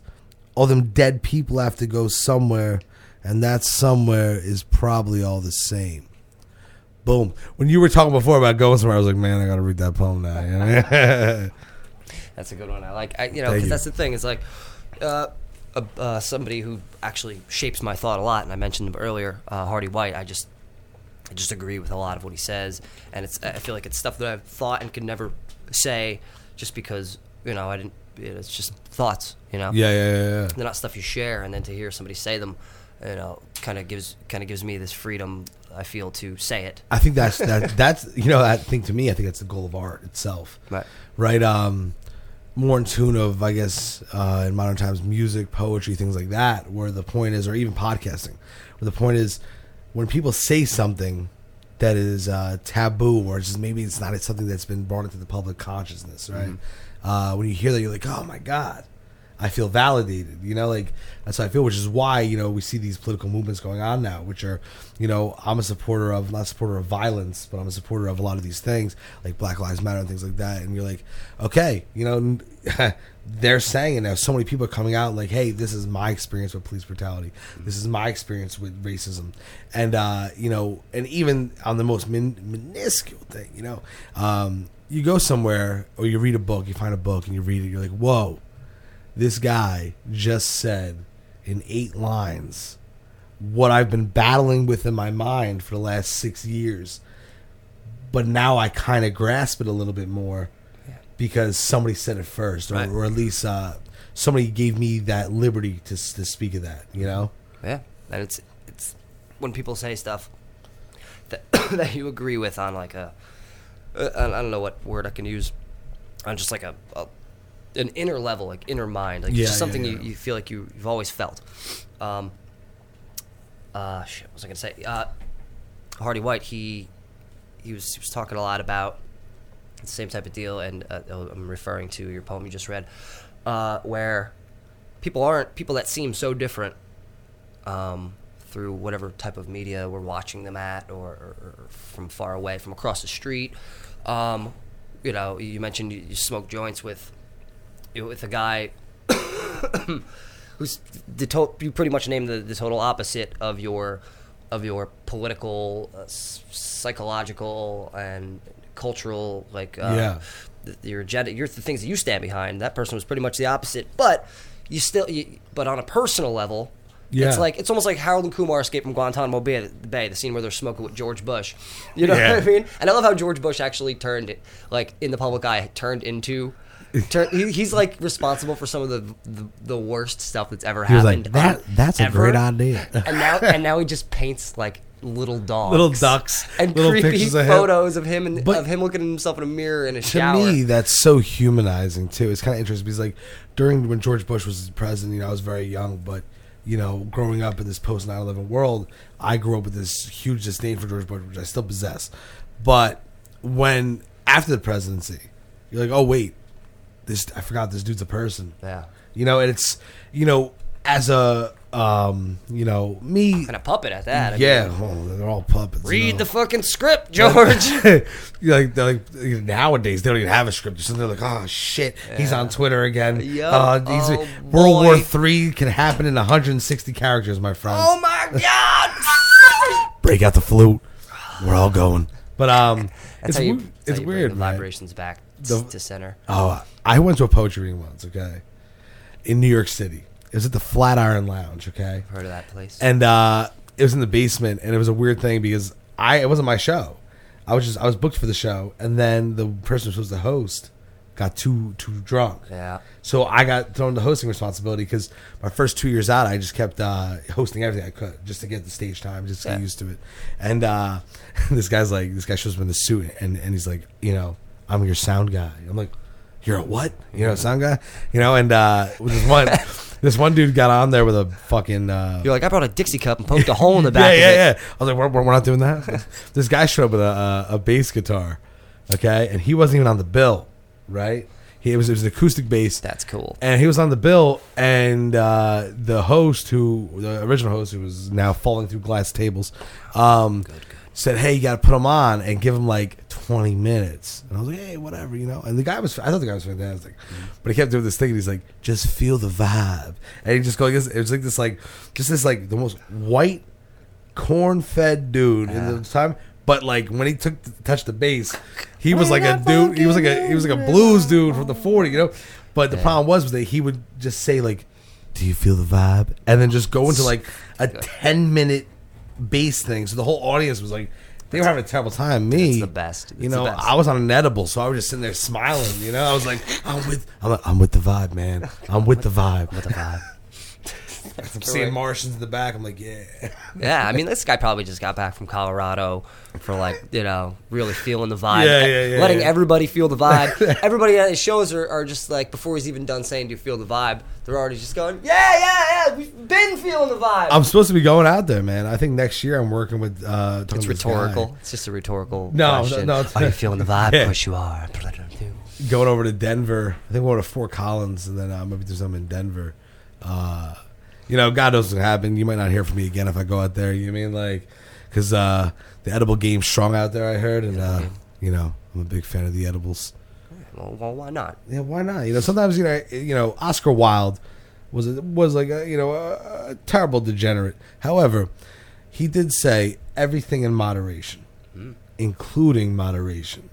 all them dead people have to go somewhere, and that somewhere is probably all the same. Boom. When you were talking before about going somewhere, I was like, man, I gotta read that poem now. You? *laughs* That's a good one. I like, I, you know, because that's the thing. It's like uh, uh, uh, somebody who actually shapes my thought a lot, and I mentioned him earlier, uh, Hardy White. I just, I just agree with a lot of what he says, and it's. I feel like it's stuff that I've thought and could never say, just because you know I didn't. It's just thoughts, you know. yeah, yeah, yeah, yeah. They're not stuff you share, and then to hear somebody say them, you know, kind of gives kind of gives me this freedom. I feel to say it. I think that's that. *laughs* That's you know, I think to me, I think that's the goal of art itself. Right. right? Um, more in tune of, I guess, uh, in modern times, music, poetry, things like that. Where the point is, or even podcasting, where the point is, when people say something that is uh, taboo, or it's just maybe it's not something that's been brought into the public consciousness, right? Uh, when you hear that, you're like, oh my god. I feel validated, you know, like that's how I feel, which is why, you know, we see these political movements going on now, which are, you know, I'm a supporter of, not a supporter of violence, but I'm a supporter of a lot of these things, like Black Lives Matter and things like that. And you're like, okay, you know, *laughs* they're saying it now. So many people are coming out like, hey, this is my experience with police brutality. This is my experience with racism. And, uh, you know, and even on the most min- minuscule thing, you know, um, you go somewhere or you read a book, you find a book and you read it, you're like, whoa this guy just said in eight lines what I've been battling with in my mind for the last six years. But now I kind of grasp it a little bit more because somebody said it first, or, Right. or at least uh, somebody gave me that liberty to, to speak of that, you know? Yeah, and it's it's when people say stuff that *coughs* that you agree with on like a uh, I I don't know what word I can use on just like a, a an inner level, like inner mind, like Yeah, just something yeah. You, you feel like you you've always felt. Um. Uh, shit, what was I gonna say? Uh, Hardy White, he he was he was talking a lot about the same type of deal, and uh, I'm referring to your poem you just read, uh, where people aren't people that seem so different um, through whatever type of media we're watching them at, or, or, or from far away, from across the street. Um, you know, you mentioned you, you smoke joints with with a guy *coughs* who's the to- you pretty much named the, the total opposite of your of your political, uh, psychological, and cultural like uh, Yeah. th- your agenda, your the things that you stand behind. That person was pretty much the opposite, but you still, you, but on a personal level. Yeah. It's like it's almost like Harold and Kumar escape from Guantanamo Bay, Bay, the scene where they're smoking with George Bush. You know Yeah. what I mean? And I love how George Bush actually turned it, like in the public eye, turned into. Turn, he, he's like responsible for some of the, the the worst stuff that's ever He was happened. like, that. on- That's a great idea. And now and now he just paints like little dogs, Little ducks, and little creepy pictures of him. photos of him and But- of him looking at himself in a mirror in a shower. to shower. me, that's so humanizing too. It's kind of interesting because, like, during when George Bush was president, you know, I was very young, but you know, growing up in this post 9/11 world, I grew up with this huge disdain for George Bush, which I still possess. But when after the presidency, you're like, oh wait, this I forgot this dude's a person. yeah, You know, and it's you know, as a um, you know, me. and a puppet at that. I Yeah, mean, oh, they're all puppets. you read know. the fucking script, George. *laughs* Like, like nowadays they don't even have a script. So they're like, oh shit, he's on Twitter again. Uh, Oh, World War. Three can happen in 160 characters, my friend. oh my *laughs* god! Break out the flute. We're all going. But um, That's it's how you, it's how you bring weird. the man. vibrations back The- to center. Oh, I went to a poetry reading once. Okay, in New York City. It was at the Flatiron Lounge. Okay, i Heard of that place? and uh, it was in the basement, and it was a weird thing because I it wasn't my show. I was just I was booked for the show, and then the person who was the host got too too drunk. yeah. So I got thrown the hosting responsibility because my first two years out, I just kept uh, hosting everything I could just to get the stage time, just to get Yeah. used to it. And uh, *laughs* this guy's like, this guy shows up in the suit, and, and he's like, you know, I'm your sound guy. I'm like, you're a what? You know, sound guy? You know, and uh, this one, *laughs* this one dude got on there with a fucking. Uh, You're like, I brought a Dixie cup and poked a hole in the *laughs* back. yeah, of it. yeah. I was like, we're, we're not doing that. *laughs* this guy showed up with a, a, a bass guitar, okay, and he wasn't even on the bill, right? He it was it was an acoustic bass. That's cool. And he was on the bill, and uh, the host, who the original host, who was now falling through glass tables, um, said, "Hey, you got to put him on and give him like 20 minutes." And I was like, "Hey, whatever, you know." And the guy was, I thought the guy was fantastic, mm-hmm. but he kept doing this thing, and he's like, "Just feel the vibe," and he just going, it was like this, like, just this, like, the most white, corn-fed dude in the time. But like when he took touched the bass, he was like a dude. He was like a he was like a blues dude from the 40, you know. But the problem was was that he would just say like, "Do you feel the vibe?" and then just go into like a *laughs* 10 minute bass thing. So the whole audience was like, they were having a terrible time. Me, It's the best. You It's the know, best. I was on an edible, so I was just sitting there smiling. You know, I was like, I'm with, I'm, I'm with the vibe, man. I'm with the vibe. With the vibe. *laughs* I'm seeing Martians in the back. I'm like, yeah. *laughs* Yeah, I mean, this guy probably just got back from Colorado for like, you know, really feeling the *laughs* vibe. Yeah, yeah, yeah, Letting yeah. everybody feel the vibe. everybody at his shows are, are just like, before he's even done saying, Do you feel the vibe? They're already just going, Yeah, yeah, yeah, we've been feeling the vibe. I'm supposed to be going out there, man. I think next year I'm working with. Uh, it's rhetorical. It's just a rhetorical No, question. no, no, Are you feeling the vibe? Yeah. Of course you are. going over to Denver. I think we're going to Fort Collins, and then uh, maybe do something in Denver. Uh, you know, God knows what gonna. You might not hear from me again if I go out there. You know I mean like because uh, the edible game's strong out there. I heard, and uh, you know, I'm a big fan of the edibles. Well, well, why not? Yeah, why not? You know, sometimes you know, you know, Oscar Wilde was a, was like a you know a, a terrible degenerate. However, he did say everything in moderation, including moderation.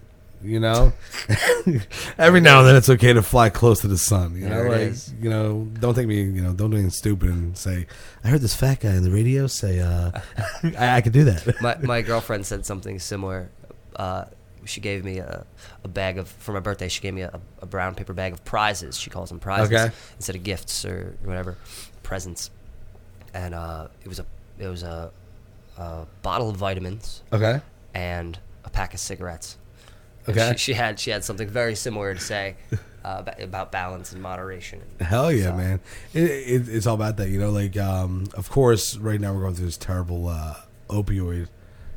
You know, *laughs* every now and then it's okay to fly close to the sun. You know, There like you know, don't think me. You know, don't do anything stupid and say, "I heard this fat guy on the radio say uh, *laughs* I, I could do that." *laughs* my, my girlfriend said something similar. Uh, she gave me a, a bag of for my birthday. She gave me a, a brown paper bag of prizes. She calls them prizes Okay. instead of gifts or whatever, presents. And uh, it was a it was a, a bottle of vitamins okay, and a pack of cigarettes. Okay. She, she had she had something very similar to say uh, about, about balance and moderation. Hell yeah, So- man! It, it, it's all about that, you know. Like, um, of course, right now we're going through this terrible uh, opioid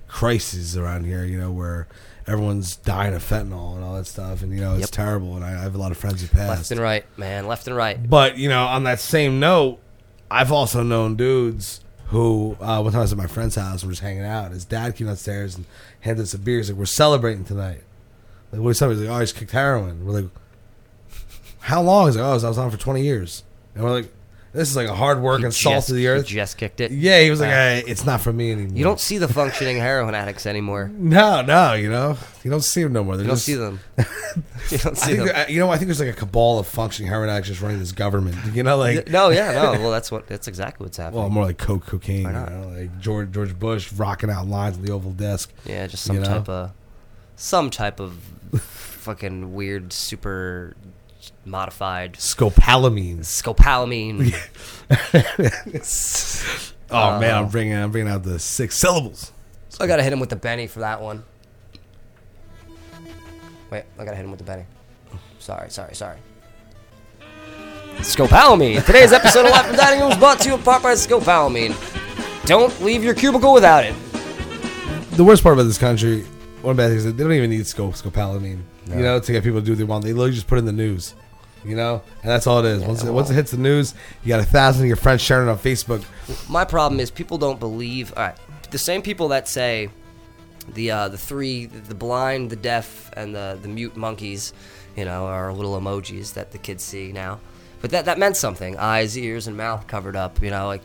crisis around here. You know, where everyone's dying of fentanyl and all that stuff, and you know, it's Yep. terrible. And I, I have a lot of friends who passed. Left and right, man. Left and right. But you know, on that same note, I've also known dudes who, uh, one time I was at my friend's house and we're just hanging out. His dad came downstairs and handed us a beer. He's like, "We're celebrating tonight." Like, what is? He's like, "Oh, I just kicked heroin." We're like, "How long?" He's like, "Oh, I was, I was on for twenty years." And we're like, This is like a hard work working salt Just- of the he earth. just kicked it. Yeah, he was like, hey, it's not for me anymore. You don't see the functioning heroin addicts anymore. No, no, you know, you don't see them no more. They're You don't just, see them. *laughs* you don't I see think them. you know, I think there's like a cabal of functioning heroin addicts just running this government. You know, like no, yeah, no. Well, that's what. That's exactly what's happening. well, more like coke, cocaine. You Why not? know, like George George Bush rocking out lines on the Oval Desk. yeah, just some you know? type of, some type of, fucking weird, super modified Scopolamine. scopolamine. *laughs* Oh man, Uh, I'm bringing I'm bringing out the six syllables. So I gotta hit him with the Benny for that one. Wait, I gotta hit him with the Benny. Sorry, sorry, sorry. Scopolamine. Today's episode of Life from Dining Room is brought to you in part by Scopolamine. Don't leave your cubicle without it. The worst part about this country, one bad thing is that they don't even need scope scopolamine. You know, to get people to do what they want. They literally just put it in the news. You know, and that's all it is. once it, once it hits the news, you got a thousand of your friends sharing it on Facebook. My problem is people don't believe. All right, the same people that say the uh, the three, the blind, the deaf, and the the mute monkeys, you know, are little emojis that the kids see now. But that that meant something. Eyes, ears, and mouth covered up. You know, like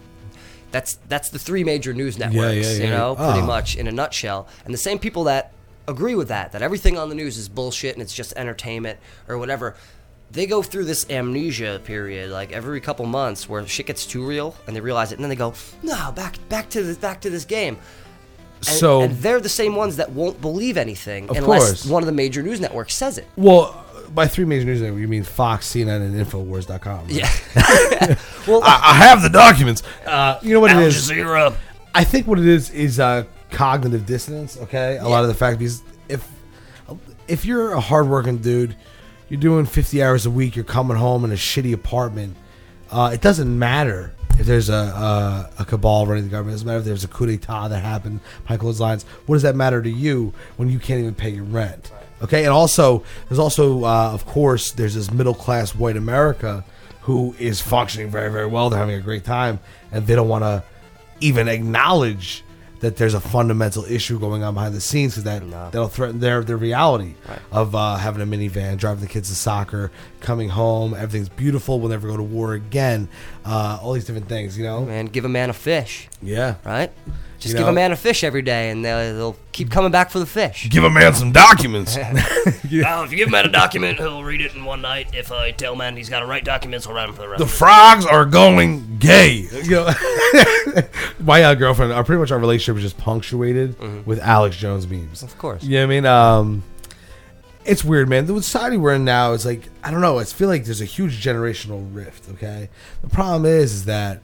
that's that's the three major news networks. yeah, You yeah. know, pretty Oh. much in a nutshell. And the same people that agree with that, that everything on the news is bullshit and it's just entertainment or whatever. They go through this amnesia period, like every couple months, where shit gets too real, and they realize it, and then they go, "No, back, back to this, back to this game." And, So- and they're the same ones that won't believe anything unless course. one of the major news networks says it. Well, by three major news networks, you mean Fox, CNN, and Infowars.com. right? Yeah. *laughs* well, I, I have the documents. Uh, you know what Al it is? Jazeera. I think what it is is uh, cognitive dissonance. Okay, a lot of the fact because if if you're a hardworking dude, you're doing 50 hours a week, you're coming home in a shitty apartment. Uh, it doesn't matter if there's a, a a cabal running the government. It doesn't matter if there's a coup d'état that happened behind closed lines. What does that matter to you when you can't even pay your rent? Okay, and also there's also uh, of course there's this middle class white America who is functioning very very well. They're having a great time, and they don't want to even acknowledge that there's a fundamental issue going on behind the scenes because that No. that'll threaten their their reality of uh, having a minivan, driving the kids to soccer, coming home, everything's beautiful. We'll never go to war again. Uh, all these different things, you know. Man, give a man a fish, Yeah. right? Just You give know- a man a fish every day, and they'll, they'll keep coming back for the fish. Give a man some documents. *laughs* *laughs* Well, if you give a man a document, he'll read it in one night. If I tell man he's got to write documents, he'll write them for the rest. the frogs are going gay. You *laughs* know, my uh, girlfriend, uh, pretty much our relationship is just punctuated with Alex Jones memes. Of course. You know what I mean? Um, it's weird, man. The society we're in now is like I don't know. I feel like there's a huge generational rift. Okay, the problem is, is that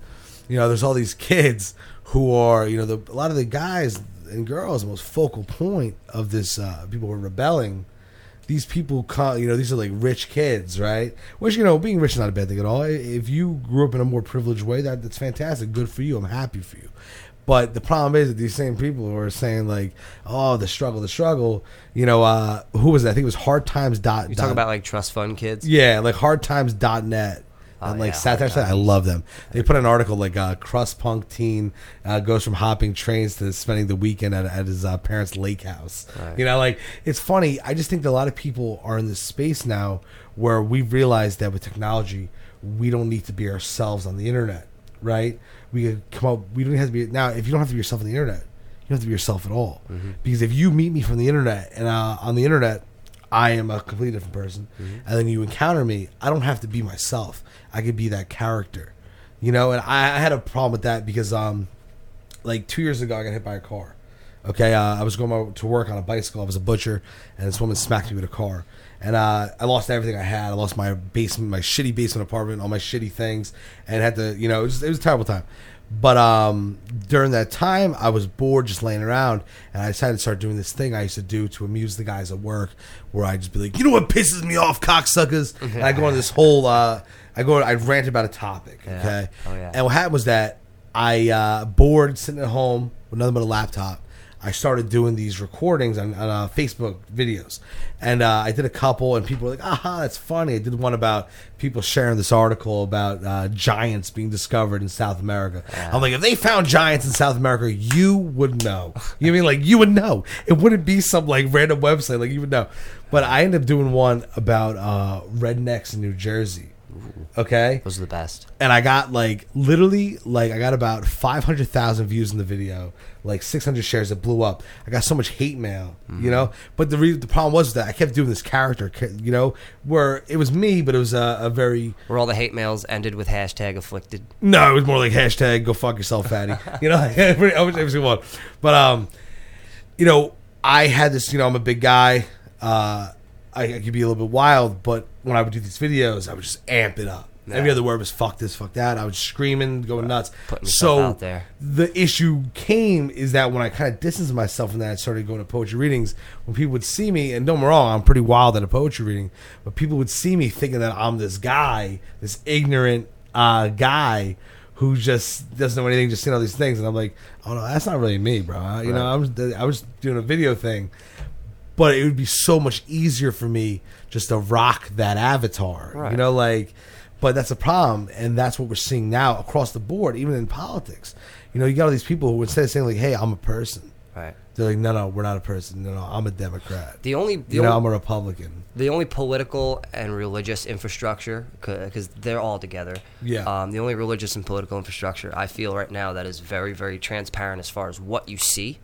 you know there's all these kids who are you know the, a lot of the guys and girls the most focal point of this uh, people who are rebelling. These people, you know, these are like rich kids, right? Which you know, being rich is not a bad thing at all. If you grew up in a more privileged way, that that's fantastic. Good for you. I'm happy for you. But the problem is that these same people who are saying like, "Oh, the struggle, the struggle," you know, uh, who was that? I think it was Hard Times. Dot, You talk about like trust fund kids. yeah, like hardtimes.net. Oh, and like yeah, satire site, I love them. They put an article like uh, crust punk teen uh, goes from hopping trains to spending the weekend at, at his uh, parents' lake house. You know, like it's funny. I just think that a lot of people are in this space now where we've realized that with technology, we don't need to be ourselves on the internet, right? We could come up. We don't have to be now. If you don't have to be yourself on the internet, you don't have to be yourself at all. Because if you meet me from the internet and uh, on the internet, I am a completely different person. And then you encounter me, I don't have to be myself. I could be that character. You know, and I, I had a problem with that because um like two years ago I got hit by a car. Okay, uh, I was going to work on a bicycle. I was a butcher, and this woman smacked me with a car, and uh, I lost everything I had. I lost my basement, my shitty basement apartment, all my shitty things, and had to, you know, it was, it was a terrible time. But um, during that time, I was bored just laying around, and I decided to start doing this thing I used to do to amuse the guys at work, where I'd just be like, you know what pisses me off, cocksuckers, *laughs* and I go on this whole, uh, I go, I rant about a topic, okay, Oh, yeah. and what happened was that I uh, bored sitting at home with nothing but a laptop. I started doing these recordings on, on uh, Facebook videos, and uh, I did a couple, and people were like, "Aha, that's funny." I did one about people sharing this article about uh, giants being discovered in South America. I'm like, if they found giants in South America, you would know. You know I mean like you would know. It wouldn't be some like random website, like you would know. But I ended up doing one about uh, rednecks in New Jersey Okay, Those are the best. and I got like literally like I got about five hundred thousand views in the video, like six hundred shares. It blew up. I got so much hate mail, you know. But the re- the problem was that I kept doing this character, you know, where it was me, but it was a, a very Where all the hate mails ended with hashtag afflicted. no, it was more like hashtag go fuck yourself, fatty. *laughs* you know, *laughs* every every single one. But um, you know, I had this. You know, I'm a big guy. Uh, I, I could be a little bit wild, but when I would do these videos, I would just amp it up. Every other word was "fuck this, fuck that." I was screaming, going nuts. Putting so out there. the issue came is that when I kind of distanced myself from that, I started going to poetry readings. When people would see me, and don't me wrong, I'm pretty wild at a poetry reading, but people would see me thinking that I'm this guy, this ignorant uh, guy who just doesn't know anything, just saying all these things, and I'm like, oh no, that's not really me, bro. I- You know, I was I was doing a video thing, but it would be so much easier for me just to rock that avatar. You know, like, but that's a problem, and that's what we're seeing now across the board, even in politics. You know, you got all these people who instead of saying like, "Hey, I'm a person," Right. they're like, "No, no, we're not a person. No, no, I'm a Democrat. The only the you know, only, I'm a Republican." the only political and religious infrastructure because they're all together. Yeah. Um, the only religious and political infrastructure I feel right now that is very very transparent as far as what you see,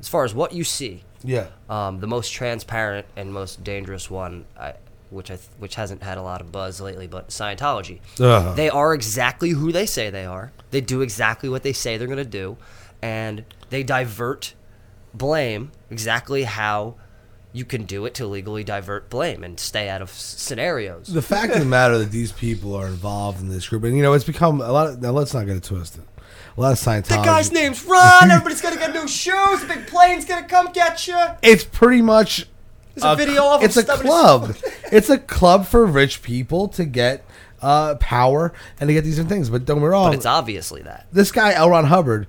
as far as what you see. Yeah, Um, the most transparent and most dangerous one, I, which I th- which hasn't had a lot of buzz lately, but Scientology. Ugh. They are exactly who they say they are. They do exactly what they say they're going to do, and they divert blame exactly how you can do it to legally divert blame and stay out of s- scenarios. the fact of the matter that these people are involved in this group, and you know, it's become a lot. Of, now, let's not get it twisted. A lot of Scientology. That guy's name's Ron. *laughs* Everybody's gonna get new shoes. The big plane's gonna come get you. it's pretty much There's a video of it's a club *laughs* it's a club for rich people to get uh, power and to get these different things but don't get me wrong But it's obviously that. this guy L. Ron Hubbard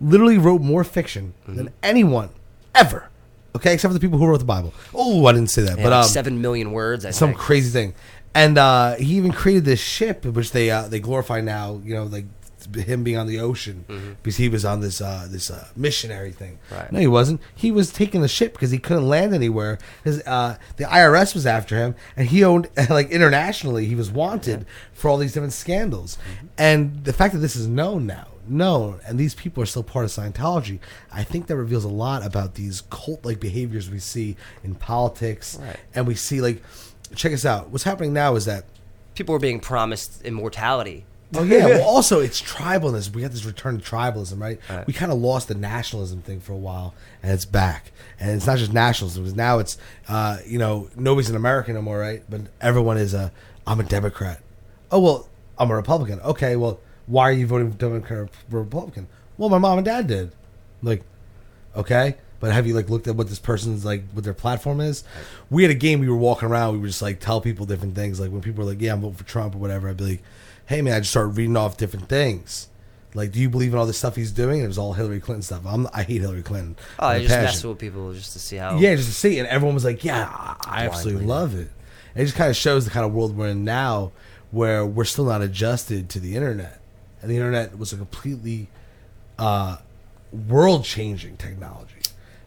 literally wrote more fiction Mm-hmm. than anyone ever okay except for the people who wrote the Bible oh I didn't say that Yeah, but um, seven million words. I some think. crazy thing and uh, he even created this ship which they uh, they glorify now you know like him being on the ocean because he was on this uh, this uh, missionary thing. Mm-hmm. Right. No, he wasn't. He was taking the ship because he couldn't land anywhere. His uh, the IRS was after him, and he owned *laughs* like internationally. He was wanted for all these different scandals, Mm-hmm. and the fact that this is known now, known, and these people are still part of Scientology, I think that reveals a lot about these cult-like behaviors we see in politics, Right. and we see like, check us out. What's happening now is that People were being promised immortality. Oh yeah. Well, *laughs* also it's tribalness. We got this return to tribalism, right? Right. We kind of lost the nationalism thing for a while, and it's back. And it's not just nationalism. Because now it's, uh, you know, nobody's an American no more, right? But everyone is a. I'm a Democrat. Oh well, I'm a Republican. Okay, well, why are you voting for Democrat or Republican? Well, my mom and dad did. Like, okay. But have you like looked at what this person's like, what their platform is? We had a game. We were walking around. We would just like tell people different things. Like when people were like, "Yeah, I'm voting for Trump" or whatever, I'd be like, "Hey man," I just started reading off different things. Like, do you believe in all this stuff he's doing? It was all Hillary Clinton stuff. I'm, I hate Hillary Clinton. Oh, I just passionate. mess with people just to see how. Yeah, just to see, and everyone was like, "Yeah, I- absolutely love it." And it just kind of shows the kind of world we're in now, where we're still not adjusted to the internet, and the internet was a completely uh, world-changing technology.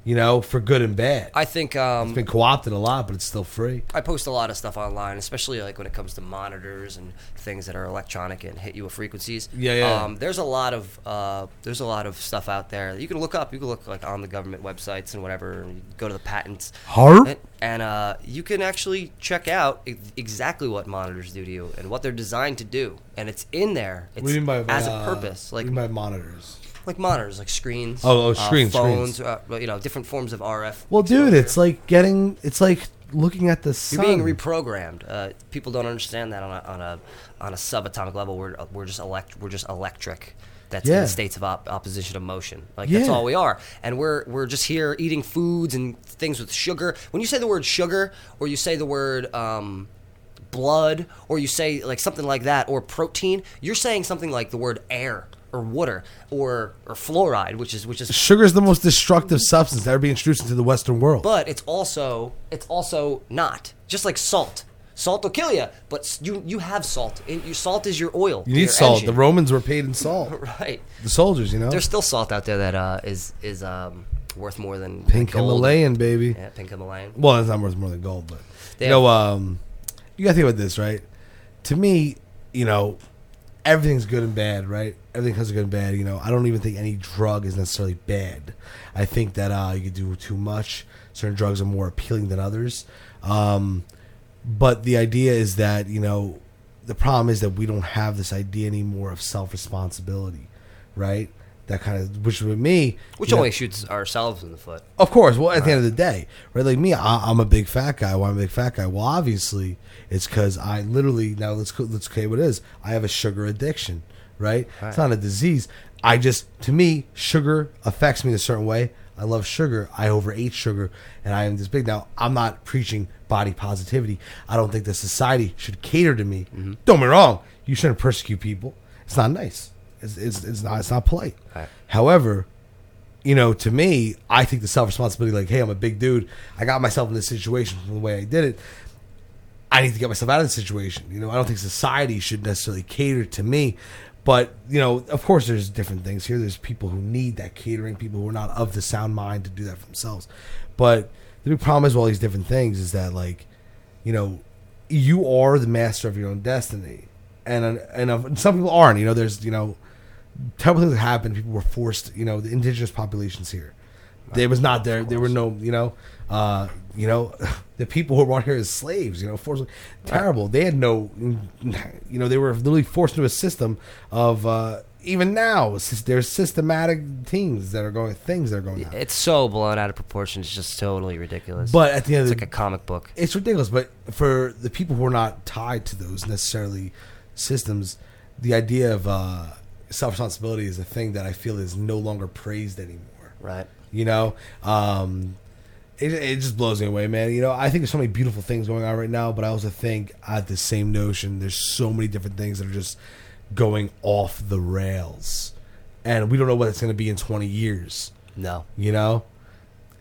You know, for good and bad. I think um, it's been co-opted a lot, but it's still free. I post a lot of stuff online, especially like when it comes to monitors and things that are electronic and hit you with frequencies. Yeah, yeah. Um, there's a lot of uh, there's a lot of stuff out there that you can look up. You can look like on the government websites and whatever. And go to the patents. Harp? And, and uh, you can actually check out ex- exactly what monitors do to you and what they're designed to do, and it's in there. It's What do you mean by, by as a uh, purpose, what like do you mean by monitors? Like monitors, like screens. Oh, oh, uh, screens, phones, screens. Uh, you know, different forms of RF. Well, dude, exposure. it's like getting. It's like looking at the sun. You're being reprogrammed. Uh, people don't understand that on a on a on a subatomic level. We're we're just elect we're just electric. That's Yeah. in states of op- opposition of motion. Like that's all we are, and we're we're just here eating foods and things with sugar. When you say the word sugar, or you say the word um, blood, or you say like something like that, or protein, you're saying something like the word air or water or or fluoride, which is which is Sugar is the most destructive substance that ever be introduced into the Western world. but it's also it's also not just like salt. Salt will kill you, but you you have salt. And your salt is your oil. you need salt. engine. The Romans were paid in salt. *laughs* right. The soldiers, you know. There's still salt out there that uh, is is um, worth more than Pink gold. Himalayan, baby. Yeah, pink Himalayan. Well, it's not worth more than gold, but They you know, um, you gotta think about this, right? to me, you know, everything's good and bad, right? Everything a good and bad. You know, I don't even think any drug is necessarily bad. I think that uh, you do too much. Certain drugs are more appealing than others. Um, but the idea is that you know, the problem is that we don't have this idea anymore of self responsibility, right? That kind of which with me, Which you know- only shoots ourselves in the foot. of course. Well, at the end of the day, right? Like me, I, I'm a big fat guy. Why I'm a big fat guy? Well, obviously, it's because I literally now let's let's okay what it is. I have a sugar addiction, right? It's not a disease. I just to me, sugar affects me a certain way. I love sugar. I overate sugar, and I am this big. Now, I'm not preaching body positivity. I don't think that society should cater to me. Mm-hmm. Don't get me wrong. You shouldn't persecute people. It's not nice. It's, it's, it's not. It's not polite. Right. However, you know, to me, I think the self responsibility, like, hey, I'm a big dude. I got myself in this situation from the way I did it. I need to get myself out of the situation. You know, I don't think society should necessarily cater to me. But, you know, of course, there's different things here. There's people who need that catering, people who are not of the sound mind to do that for themselves. But the big problem is with all these different things is that, like, you know, you are the master of your own destiny. And, and uh, some people aren't. You know, there's, you know, terrible things that happened. People were forced. You know, the indigenous populations here, there was not there. There were no. You know, uh, you know, *laughs* the people who were brought here as slaves. You know, forced. Terrible. They had no. You know, they were literally forced into a system of. Uh, even now, there's systematic things that are going, things that are going on. It's so blown out of proportion. It's just totally ridiculous. But at the end it's of like a comic book. it's ridiculous. But for the people who are not tied to those necessarily systems, the idea of uh, self responsibility is a thing that I feel is no longer praised anymore. Right. You know, um, it, it just blows me away, man. You know, I think there's so many beautiful things going on right now, but I also think I have the same notion. There's so many different things that are just going off the rails, and we don't know what it's going to be in 20 years. No. You know,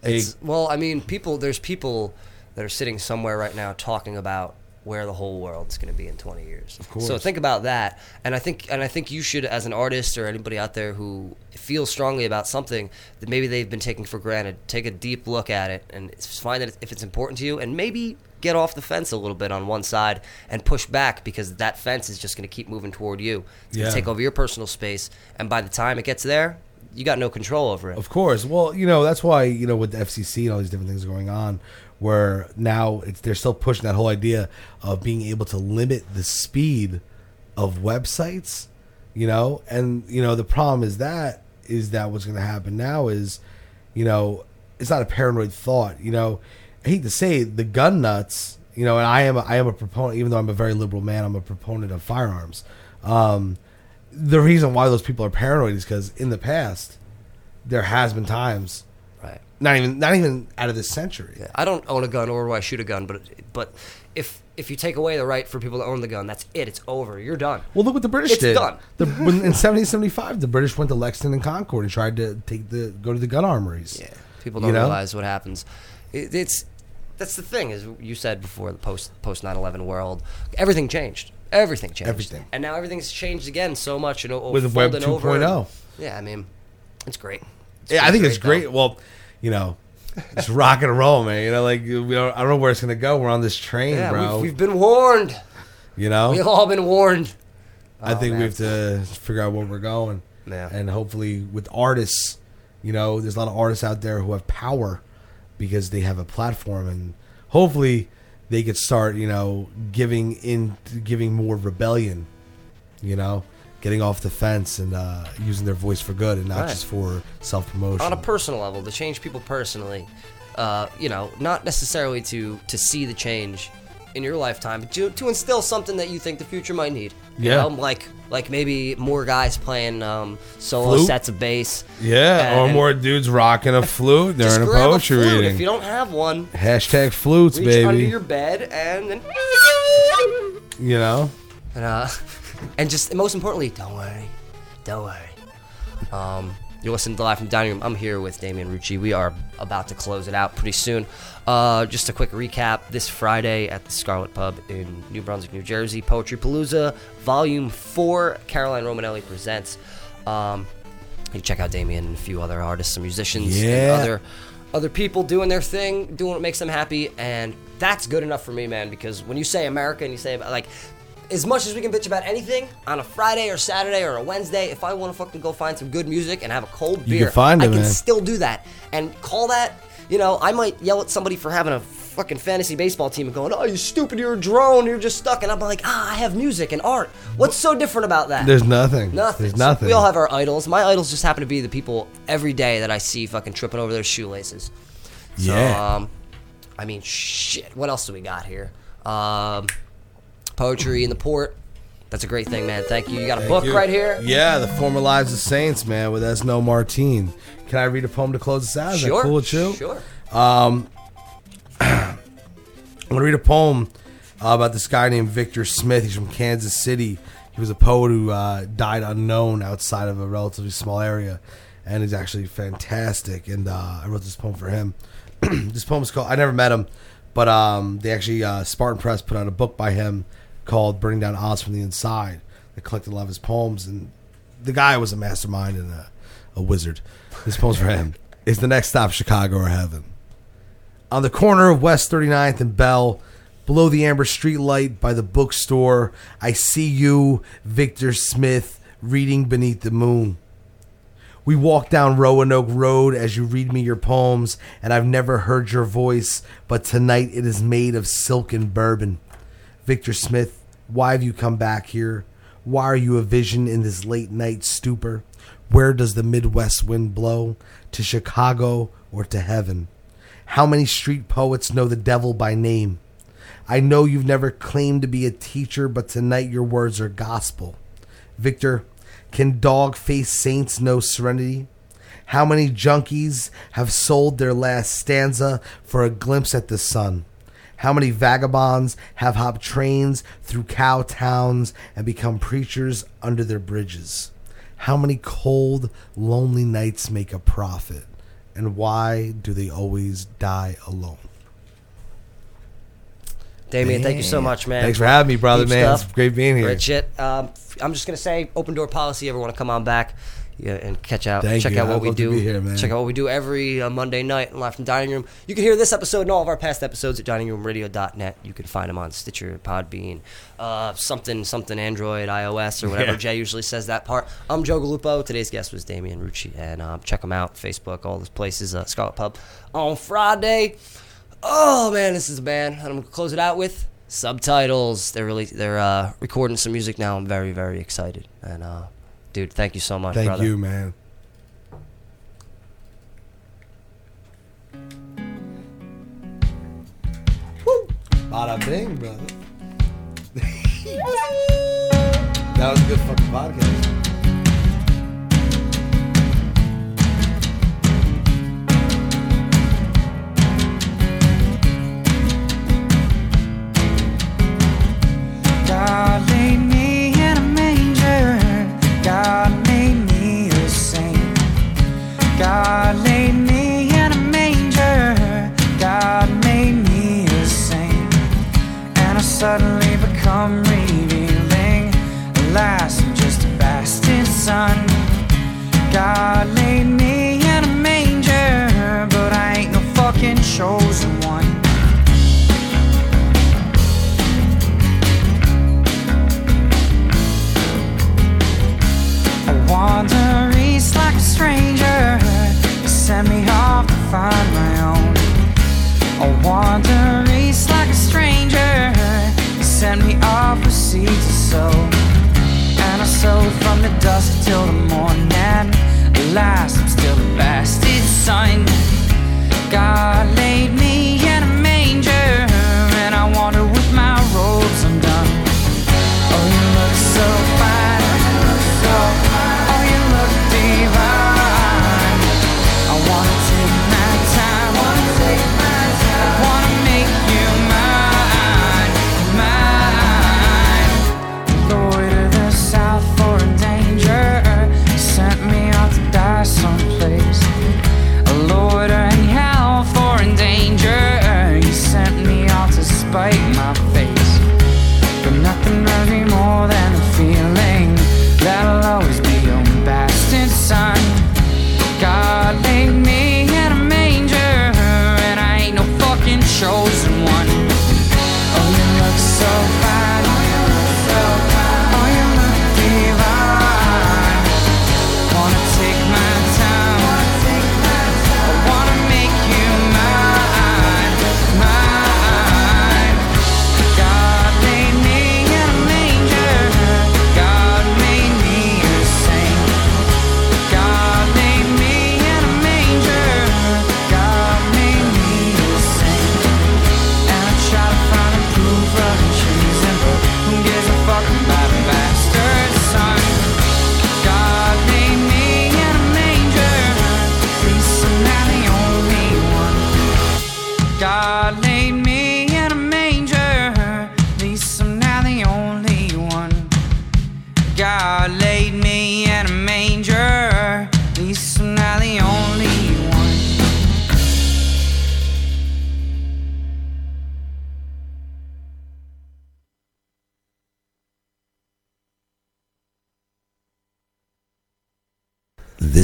It's, well, I mean, people. There's people that are sitting somewhere right now talking about where the whole world's going to be in 20 years. Of course. So think about that, and I think, and I think you should, as an artist or anybody out there who feels strongly about something that maybe they've been taking for granted, take a deep look at it and find that if it's important to you, and maybe get off the fence a little bit on one side and push back because that fence is just going to keep moving toward you. It's going Yeah. to take over your personal space, and by the time it gets there, you got no control over it. Of course. Well, you know, that's why, you know, with the FCC and all these different things going on, where now it's, they're still pushing that whole idea of being able to limit the speed of websites, you know? And, you know, the problem is that, is that what's going to happen now is, you know, it's not a paranoid thought, you know? I hate to say it, the gun nuts, you know, and I am a, I am a proponent, even though I'm a very liberal man, I'm a proponent of firearms. Um, the reason why those people are paranoid is because in the past, there has been times. Not even not even out of this century. I don't own a gun, or do I shoot a gun? But but if if you take away the right for people to own the gun, that's it. It's over. You're done. Well, look what the British It's did. done. The, when, in 1775, the British went to Lexington and Concord and tried to take the go to the gun armories. Yeah, people don't know? realize what happens. It, it's that's the thing is you said before the post post 9/11 world, everything changed. Everything changed. Everything. and now everything's changed again so much. You know, With Web 2.0. Yeah, I mean, it's great. It's Yeah, I think pretty it's great. though. Well, you know, it's rock and roll, man. You know, like we don't, I don't know where it's gonna go. We're on this train, yeah, bro. we've, we've been warned. you know, We've all been warned. I Oh, think we have to figure out where we're going. Yeah. And hopefully, with artists, you know, there's a lot of artists out there who have power because they have a platform, and hopefully, they could start, you know, giving in, giving more rebellion. You know, getting off the fence and uh, using their voice for good, and not Right. just for self promotion. on a personal level to change people personally uh, you know not necessarily to to see the change in your lifetime but to, to instill something that you think the future might need you Yeah. know, like like maybe more guys playing um, solo Flute? sets of bass yeah, or more dudes rocking a flute just during a poetry a flute. reading. if you don't have one Hashtag flutes, reach baby. under your bed and then you know, and, uh, *laughs* and just most importantly, don't worry, don't worry. Um, you're listening to live from the dining room. I'm here with Damian Rucci. We are about to close it out pretty soon. Uh, just a quick recap: this Friday at the Scarlet Pub in New Brunswick, New Jersey, Poetry Palooza Volume Four. Caroline Romanelli presents. Um, you can check out Damian and a few other artists and musicians Yeah. and other other people doing their thing, doing what makes them happy, and that's good enough for me, man. Because when you say America and you say like as much as we can bitch about anything on a Friday or Saturday or a Wednesday, if I want to fucking go find some good music and have a cold beer, can find it, I can man. still do that and call that. You know, I might yell at somebody for having a fucking fantasy baseball team and going, "Oh, you stupid! You're a drone. You're just stuck." And I'm like, "Ah, I have music and art. What's so different about that?" There's nothing. Nothing. There's So nothing. we all have our idols. My idols just happen to be the people every day that I see fucking tripping over their shoelaces. So, Yeah. um, I mean, shit. What else do we got here? Um, poetry in the port. That's a great thing, man. Thank you. You got a book right here. Yeah, the former lives of saints, man, with Esno Martine. Can I read a poem to close this out? Is Sure. that cool with you? Sure. *clears throat* I'm gonna read a poem uh, about this guy named Victor Smith. He's from Kansas City. He was a poet who uh, died unknown outside of a relatively small area, and he's actually fantastic. And uh, I wrote this poem for him. *clears throat* this poem is called. I never met him, but um, they actually uh, Spartan Press put out a book by him called "Burning Down Oz from the Inside." They collected a lot of his poems, and the guy was a mastermind and a, a wizard. This poem's for him. Is the next stop Chicago or heaven? on the corner of West 39th and Bell, below the amber street light by the bookstore, I see you, Victor Smith, reading beneath the moon. We walk down Roanoke Road as you read me your poems, and I've never heard your voice, but tonight it is made of silk and bourbon. Victor Smith, why have you come back here? Why are you a vision in this late night stupor? Where does the Midwest wind blow? To Chicago or to heaven? How many street poets know the devil by name? I know you've never claimed to be a teacher, but tonight your words are gospel. Victor, can dog faced saints know serenity? How many junkies have sold their last stanza for a glimpse at the sun? How many vagabonds have hopped trains through cow towns and become preachers under their bridges? How many cold, lonely nights make a prophet? And why do they always die alone? Damian, thank you so much, man. Thanks for having me, brother, Deep man. stuff. It's great being here. Great shit. Um, I'm just gonna say, open door policy. Everyone want to come on back. Yeah, and catch out, Thank check you. out what I'd we do. here. Check out what we do every uh, Monday night in Live from Dining Room. You can hear this episode and all of our past episodes at diningroomradio.net. You can find them on Stitcher, Podbean, uh, something, something Android, iOS, or whatever. Yeah. Jay usually says that part. I'm Joe Galupo. Today's guest was Damian Rucci, and um, check them out. Facebook, all those places. Uh, Scarlet Pub on Friday. Oh man, this is a band. I'm gonna close it out with subtitles. They're really they're uh, recording some music now. I'm very very excited. And uh, dude, thank you so much. Thank brother. you, man. Bada bing, brother. *laughs* that was a good fucking podcast. God God laid me in a manger. God made me a saint. And I suddenly become revealing. Alas, I'm just a bastard son. God laid me in a manger, but I ain't no fucking chosen one. I wander east like a stranger. Send me off to find my own. I wander east like a stranger. Send me off with seeds to sow. And I sow from the dusk till the morning. Alas, I'm still a bastard son. God laid me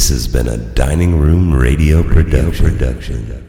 This has been a Dining Room Radio production. production.